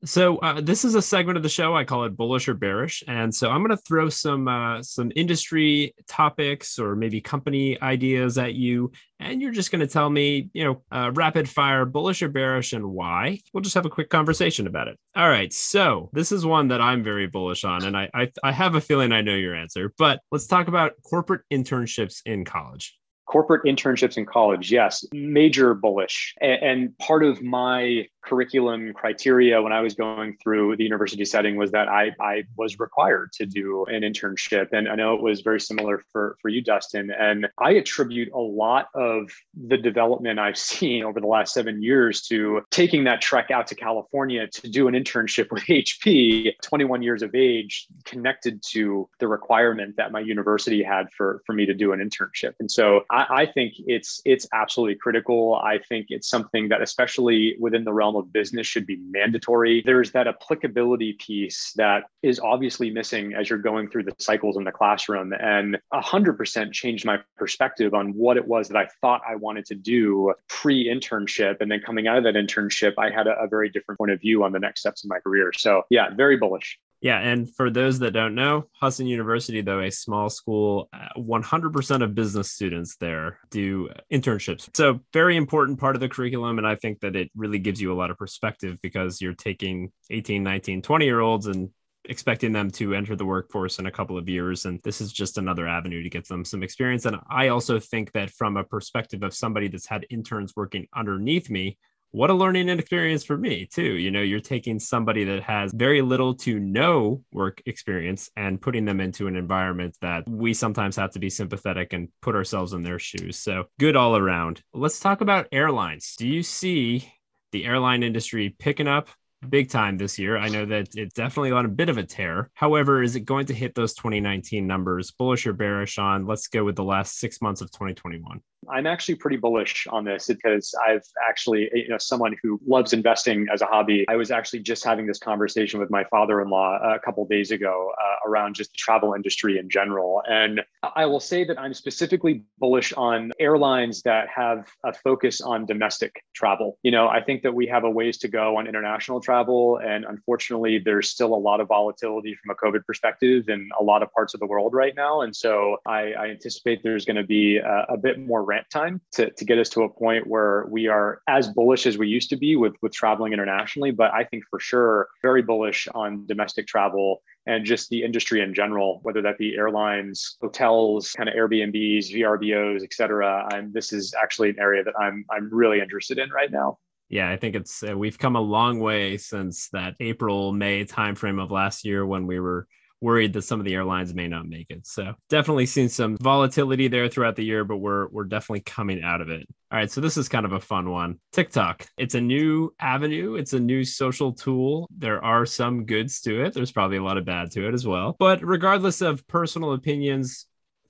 So uh, this is a segment of the show I call it bullish or bearish, and so I'm going to throw some uh, some industry topics or maybe company ideas at you, and you're just going to tell me, you know, uh, rapid fire, bullish or bearish, and why. We'll just have a quick conversation about it. All right, so this is one that I'm very bullish on, and I I, I have a feeling I know your answer, but let's talk about corporate internships in college corporate internships in college yes major bullish and, part of my curriculum criteria when I was going through the university setting was that I, I was required to do an internship. And I know it was very similar for, for you, Dustin. And I attribute a lot of the development I've seen over the last seven years to taking that trek out to California to do an internship with HP, 21 years of age, connected to the requirement that my university had for, for me to do an internship. And so I, I think it's it's absolutely critical. I think it's something that especially within the realm of business should be mandatory. There's that applicability piece that is obviously missing as you're going through the cycles in the classroom. And 100% changed my perspective on what it was that I thought I wanted to do pre internship. And then coming out of that internship, I had a, a very different point of view on the next steps in my career. So, yeah, very bullish. Yeah, and for those that don't know, Husson University, though a small school, 100% uh, of business students there do internships. So, very important part of the curriculum. And I think that it really gives you a lot of perspective because you're taking 18, 19, 20 year olds and expecting them to enter the workforce in a couple of years. And this is just another avenue to get them some experience. And I also think that from a perspective of somebody that's had interns working underneath me, what a learning experience for me too. You know you're taking somebody that has very little to no work experience and putting them into an environment that we sometimes have to be sympathetic and put ourselves in their shoes. So good all around. Let's talk about airlines. Do you see the airline industry picking up big time this year. I know that it's definitely on a bit of a tear. However, is it going to hit those 2019 numbers? Bullish or bearish on? Let's go with the last six months of 2021. I'm actually pretty bullish on this because I've actually, you know, someone who loves investing as a hobby. I was actually just having this conversation with my father-in-law a couple days ago uh, around just the travel industry in general. And I will say that I'm specifically bullish on airlines that have a focus on domestic travel. You know, I think that we have a ways to go on international travel. And unfortunately, there's still a lot of volatility from a COVID perspective in a lot of parts of the world right now. And so I, I anticipate there's going to be a, a, bit more ramp time to, to get us to a point where we are as bullish as we used to be with, with traveling internationally. But I think for sure, very bullish on domestic travel and just the industry in general, whether that be airlines, hotels, kind of Airbnbs, VRBOs, et cetera. And this is actually an area that I'm I'm really interested in right now. Yeah, I think it's uh, we've come a long way since that April May timeframe of last year when we were worried that some of the airlines may not make it. So definitely seen some volatility there throughout the year, but we're we're definitely coming out of it. All right, so this is kind of a fun one. TikTok. It's a new avenue, it's a new social tool. There are some goods to it. There's probably a lot of bad to it as well. But regardless of personal opinions,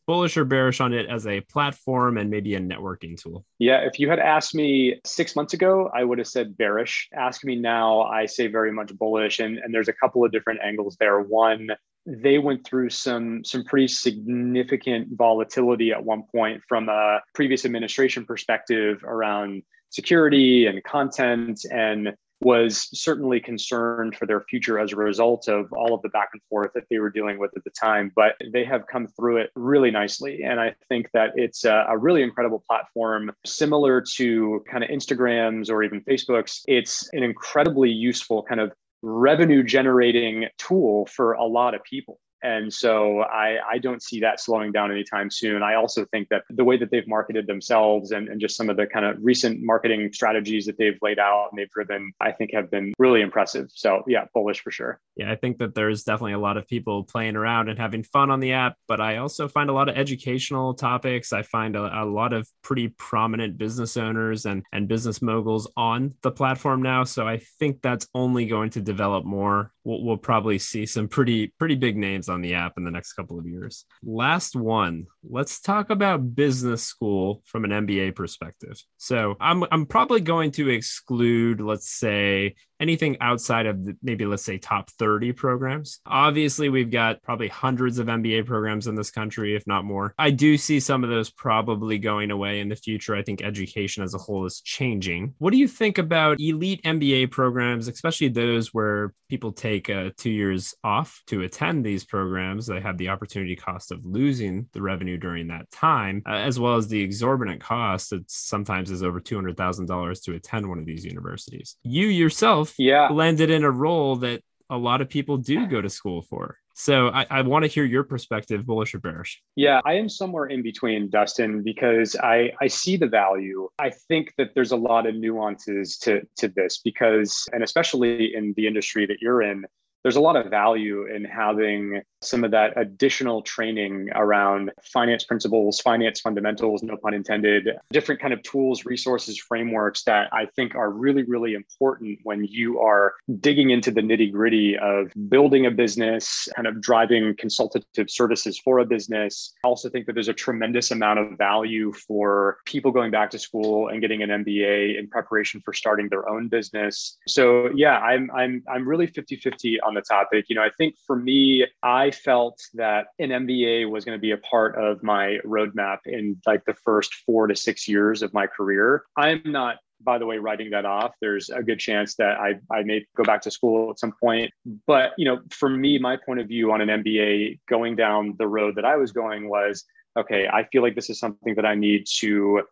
bullish or bearish on it as a platform and maybe a networking tool? Yeah, if you had asked me six months ago, I would have said bearish. Ask me now, I say very much bullish. And, and there's a couple of different angles there. One, they went through some some pretty significant volatility at one point from a previous administration perspective around security and content and was certainly concerned for their future as a result of all of the back and forth that they were dealing with at the time. But they have come through it really nicely. And I think that it's a, a really incredible platform, similar to kind of Instagrams or even Facebook's. It's an incredibly useful kind of revenue generating tool for a lot of people. And so I, I don't see that slowing down anytime soon. I also think that the way that they've marketed themselves and, and just some of the kind of recent marketing strategies that they've laid out and they've driven, I think have been really impressive. So yeah, bullish for sure. Yeah, I think that there's definitely a lot of people playing around and having fun on the app, but I also find a lot of educational topics. I find a, a lot of pretty prominent business owners and, and business moguls on the platform now. So I think that's only going to develop more. We'll, we'll probably see some pretty, pretty big names on the app in the next couple of years. Last one, let's talk about business school from an MBA perspective. So I'm, I'm probably going to exclude, let's say, anything outside of the, maybe let's say top 30 programs. Obviously, we've got probably hundreds of MBA programs in this country, if not more. I do see some of those probably going away in the future. I think education as a whole is changing. What do you think about elite MBA programs, especially those where people take uh, two years off to attend these programs? They have the opportunity cost of losing the revenue during that time, uh, as well as the exorbitant cost that sometimes is over $200,000 to attend one of these universities. You yourself yourself yeah. landed in a role that a lot of people do go to school for. So I, I want to hear your perspective, bullish or bearish. Yeah, I am somewhere in between, Dustin, because I, I see the value. I think that there's a lot of nuances to, to this because, and especially in the industry that you're in, there's a lot of value in having some of that additional training around finance principles, finance fundamentals, no pun intended, different kind of tools, resources, frameworks that I think are really, really important when you are digging into the nitty gritty of building a business, kind of driving consultative services for a business. I also think that there's a tremendous amount of value for people going back to school and getting an MBA in preparation for starting their own business. So yeah, I'm I'm I'm really 50-50 on the topic. You know, I think for me, I felt that an MBA was going to be a part of my roadmap in like the first four to six years of my career. I'm not by the way, writing that off, there's a good chance that I, I may go back to school at some point. But, you know, for me, my point of view on an MBA going down the road that I was going was, okay, I feel like this is something that I need to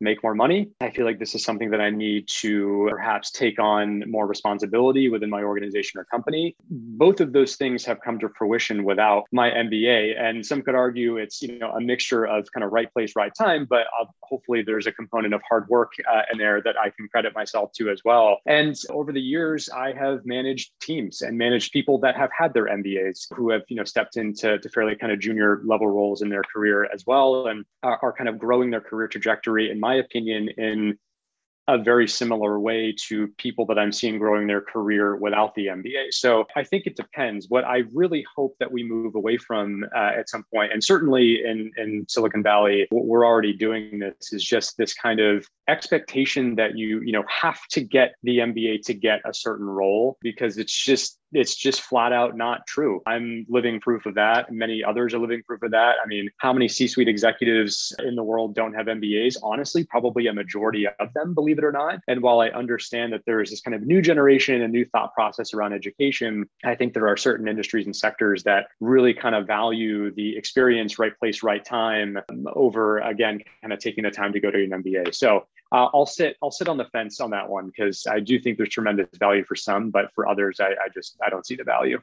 make more money. I feel like this is something that I need to perhaps take on more responsibility within my organization or company. Both of those things have come to fruition without my MBA. And some could argue it's, you know, a mixture of kind of right place, right time, but uh, hopefully there's a component of hard work uh, in there that I can credit myself to as well. And over the years, I have managed teams and managed people that have had their MBAs who have, you know, stepped into to fairly kind of junior level roles in their career as well and are, are kind of growing their career trajectory in my opinion, in a very similar way to people that I'm seeing growing their career without the MBA. So I think it depends. What I really hope that we move away from uh, at some point, and certainly in, in Silicon Valley, we're already doing this, is just this kind of expectation that you, you know, have to get the MBA to get a certain role because it's just it's just flat out not true. I'm living proof of that. Many others are living proof of that. I mean, how many C suite executives in the world don't have MBAs? Honestly, probably a majority of them, believe it or not. And while I understand that there is this kind of new generation and new thought process around education, I think there are certain industries and sectors that really kind of value the experience, right place, right time over, again, kind of taking the time to go to an MBA. So uh, I'll sit I'll sit on the fence on that one because I do think there's tremendous value for some, but for others, I, I just I don't see the value.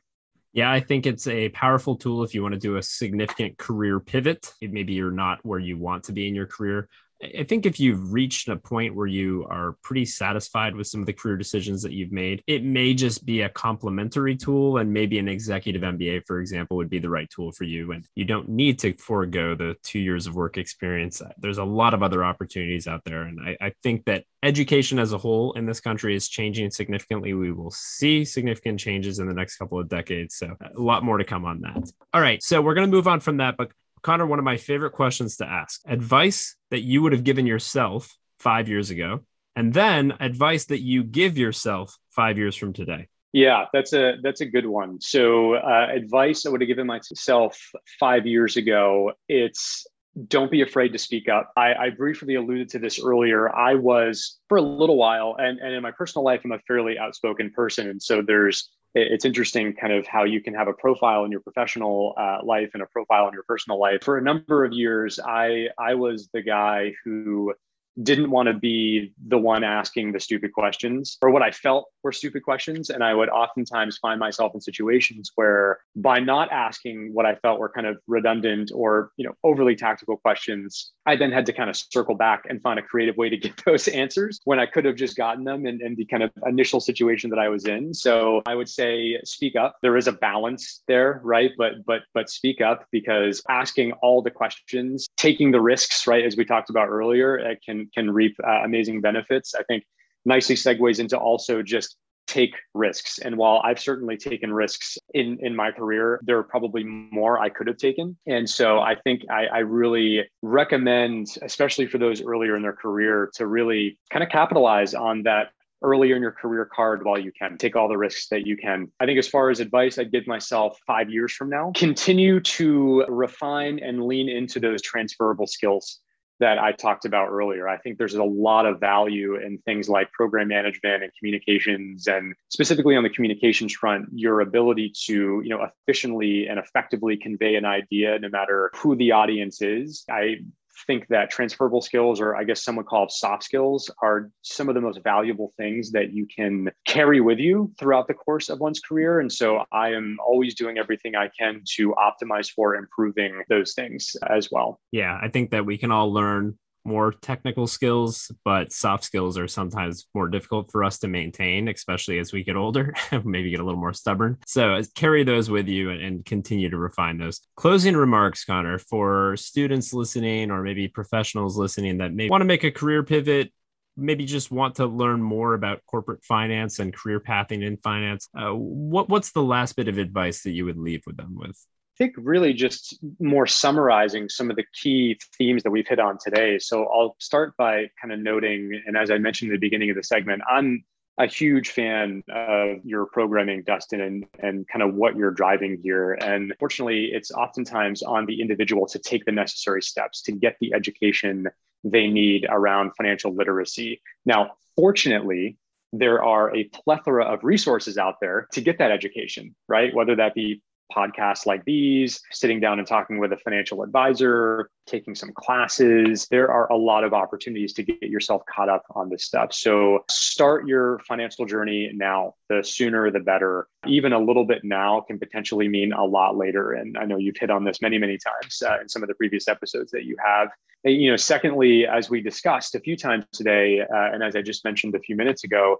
Yeah, I think it's a powerful tool if you want to do a significant career pivot. Maybe you're not where you want to be in your career. I think if you've reached a point where you are pretty satisfied with some of the career decisions that you've made, it may just be a complementary tool. And maybe an executive MBA, for example, would be the right tool for you. And you don't need to forego the two years of work experience. Uh, there's a lot of other opportunities out there. And I, I think that education as a whole in this country is changing significantly. We will see significant changes in the next couple of decades. So uh, a lot more to come on that. All right. So we're going to move on from that. But Conor, one of my favorite questions to ask advice that you would have given yourself five years ago, and then advice that you give yourself five years from today. Yeah, that's a that's a good one. So, uh, advice I would have given myself five years ago. It's don't be afraid to speak up. I, I, briefly alluded to this earlier. I was for a little while, and, and in my personal life, I'm a fairly outspoken person. And so there's it's interesting kind of how you can have a profile in your professional uh, life and a profile in your personal life. For a number of years i i was the guy who didn't want to be the one asking the stupid questions or what I felt were stupid questions. And I would oftentimes find myself in situations where by not asking what I felt were kind of redundant or, you know, overly tactical questions, I then had to kind of circle back and find a creative way to get those answers when I could have just gotten them in, in the kind of initial situation that I was in. So I would say speak up. There is a balance there, right? But but but speak up because asking all the questions, taking the risks, right, as we talked about earlier, it can can reap uh, amazing benefits. I think nicely segues into also just take risks. And while I've certainly taken risks in in my career, there are probably more I could have taken. And so I think I, I really recommend, especially for those earlier in their career, to really kind of capitalize on that earlier in your career card while you can. Take all the risks that you can. I think, as far as advice, I'd give myself five years from now, continue to refine and lean into those transferable skills that I talked about earlier. I think there's a lot of value in things like program management and communications, and specifically on the communications front, your ability to you know efficiently and effectively convey an idea, no matter who the audience is. I think that transferable skills, or I guess some would call soft skills, are some of the most valuable things that you can carry with you throughout the course of one's career. And so I am always doing everything I can to optimize for improving those things as well. Yeah, I think that we can all learn more technical skills, but soft skills are sometimes more difficult for us to maintain, especially as we get older, maybe get a little more stubborn. So uh, carry those with you and continue to refine those. Closing remarks, Conor, for students listening or maybe professionals listening that may want to make a career pivot maybe just want to learn more about corporate finance and career pathing in finance, uh, what what's the last bit of advice that you would leave with them with? Think really just more summarizing some of the key themes that we've hit on today. So I'll start by kind of noting, and as I mentioned at the beginning of the segment, I'm a huge fan of your programming, Dustin, and, and kind of what you're driving here. And fortunately, it's oftentimes on the individual to take the necessary steps to get the education they need around financial literacy. Now, fortunately, there are a plethora of resources out there to get that education, right? Whether that be podcasts like these, sitting down and talking with a financial advisor, taking some classes. There are a lot of opportunities to get yourself caught up on this stuff. So start your financial journey now. The sooner, the better. Even a little bit now can potentially mean a lot later. And I know you've hit on this many, many times uh, in some of the previous episodes that you have. And, you know, secondly, as we discussed a few times today, uh, and as I just mentioned a few minutes ago,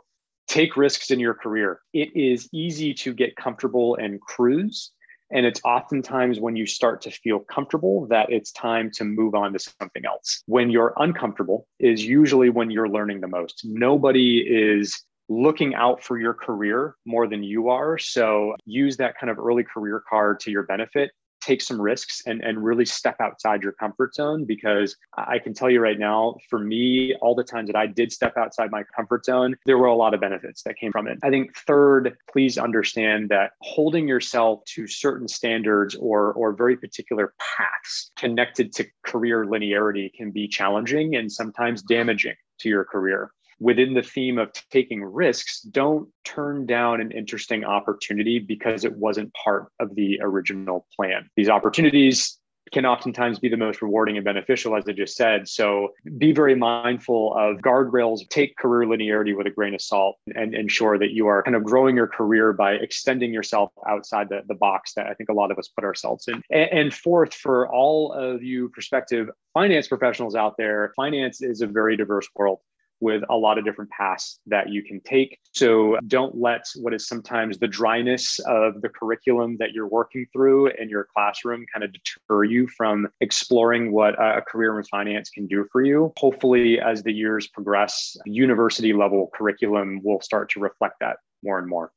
take risks in your career. It is easy to get comfortable and cruise and it's oftentimes when you start to feel comfortable that it's time to move on to something else. When you're uncomfortable is usually when you're learning the most. Nobody is looking out for your career more than you are. So use that kind of early career card to your benefit. Take some risks and, and really step outside your comfort zone because I can tell you right now, for me, all the times that I did step outside my comfort zone, there were a lot of benefits that came from it. I think third, please understand that holding yourself to certain standards or, or very particular paths connected to career linearity can be challenging and sometimes damaging to your career within the theme of taking risks, don't turn down an interesting opportunity because it wasn't part of the original plan. These opportunities can oftentimes be the most rewarding and beneficial, as I just said. So be very mindful of guardrails, take career linearity with a grain of salt, and ensure that you are kind of growing your career by extending yourself outside the, the box that I think a lot of us put ourselves in. And, and fourth, for all of you prospective finance professionals out there, finance is a very diverse world with a lot of different paths that you can take. So don't let what is sometimes the dryness of the curriculum that you're working through in your classroom kind of deter you from exploring what a career in finance can do for you. Hopefully, as the years progress, university level curriculum will start to reflect that more and more.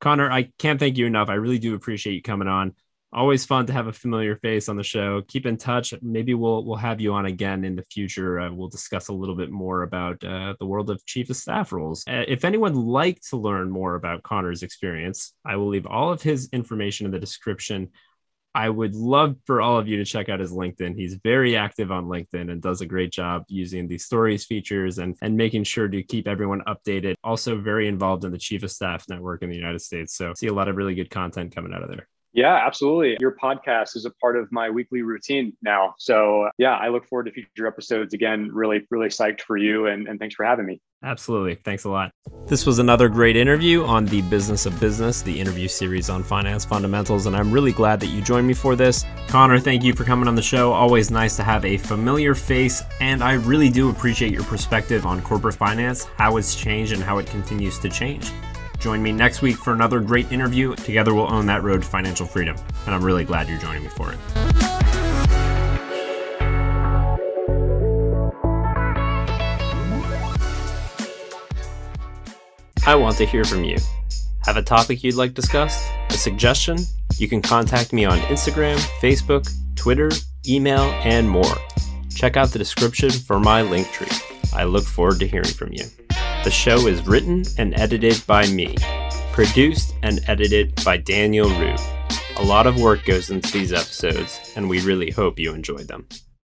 Conor, I can't thank you enough. I really do appreciate you coming on always fun to have a familiar face on the show. Keep in touch. Maybe we'll we'll have you on again in the future. Uh, we'll discuss a little bit more about uh, the world of chief of staff roles. Uh, if anyone like to learn more about Conor's experience, I will leave all of his information in the description. I would love for all of you to check out his LinkedIn. He's very active on LinkedIn and does a great job using the stories features and, and making sure to keep everyone updated. Also, very involved in the Chief of Staff network in the United States. So, see a lot of really good content coming out of there. Yeah, absolutely. Your podcast is a part of my weekly routine now. So, yeah, I look forward to future episodes. Again, really, really psyched for you. And, and thanks for having me. Absolutely. Thanks a lot. This was another great interview on the Business of Business, the interview series on finance fundamentals. And I'm really glad that you joined me for this. Conor, thank you for coming on the show. Always nice to have a familiar face. And I really do appreciate your perspective on corporate finance, how it's changed, and how it continues to change. Join me next week for another great interview. Together, we'll own that road to financial freedom. And I'm really glad you're joining me for it. I want to hear from you. Have a topic you'd like discussed? A suggestion? You can contact me on Instagram, Facebook, Twitter, email, and more. Check out the description for my link tree. I look forward to hearing from you. The show is written and edited by me, produced and edited by Daniel Rue. A lot of work goes into these episodes, and we really hope you enjoyed them.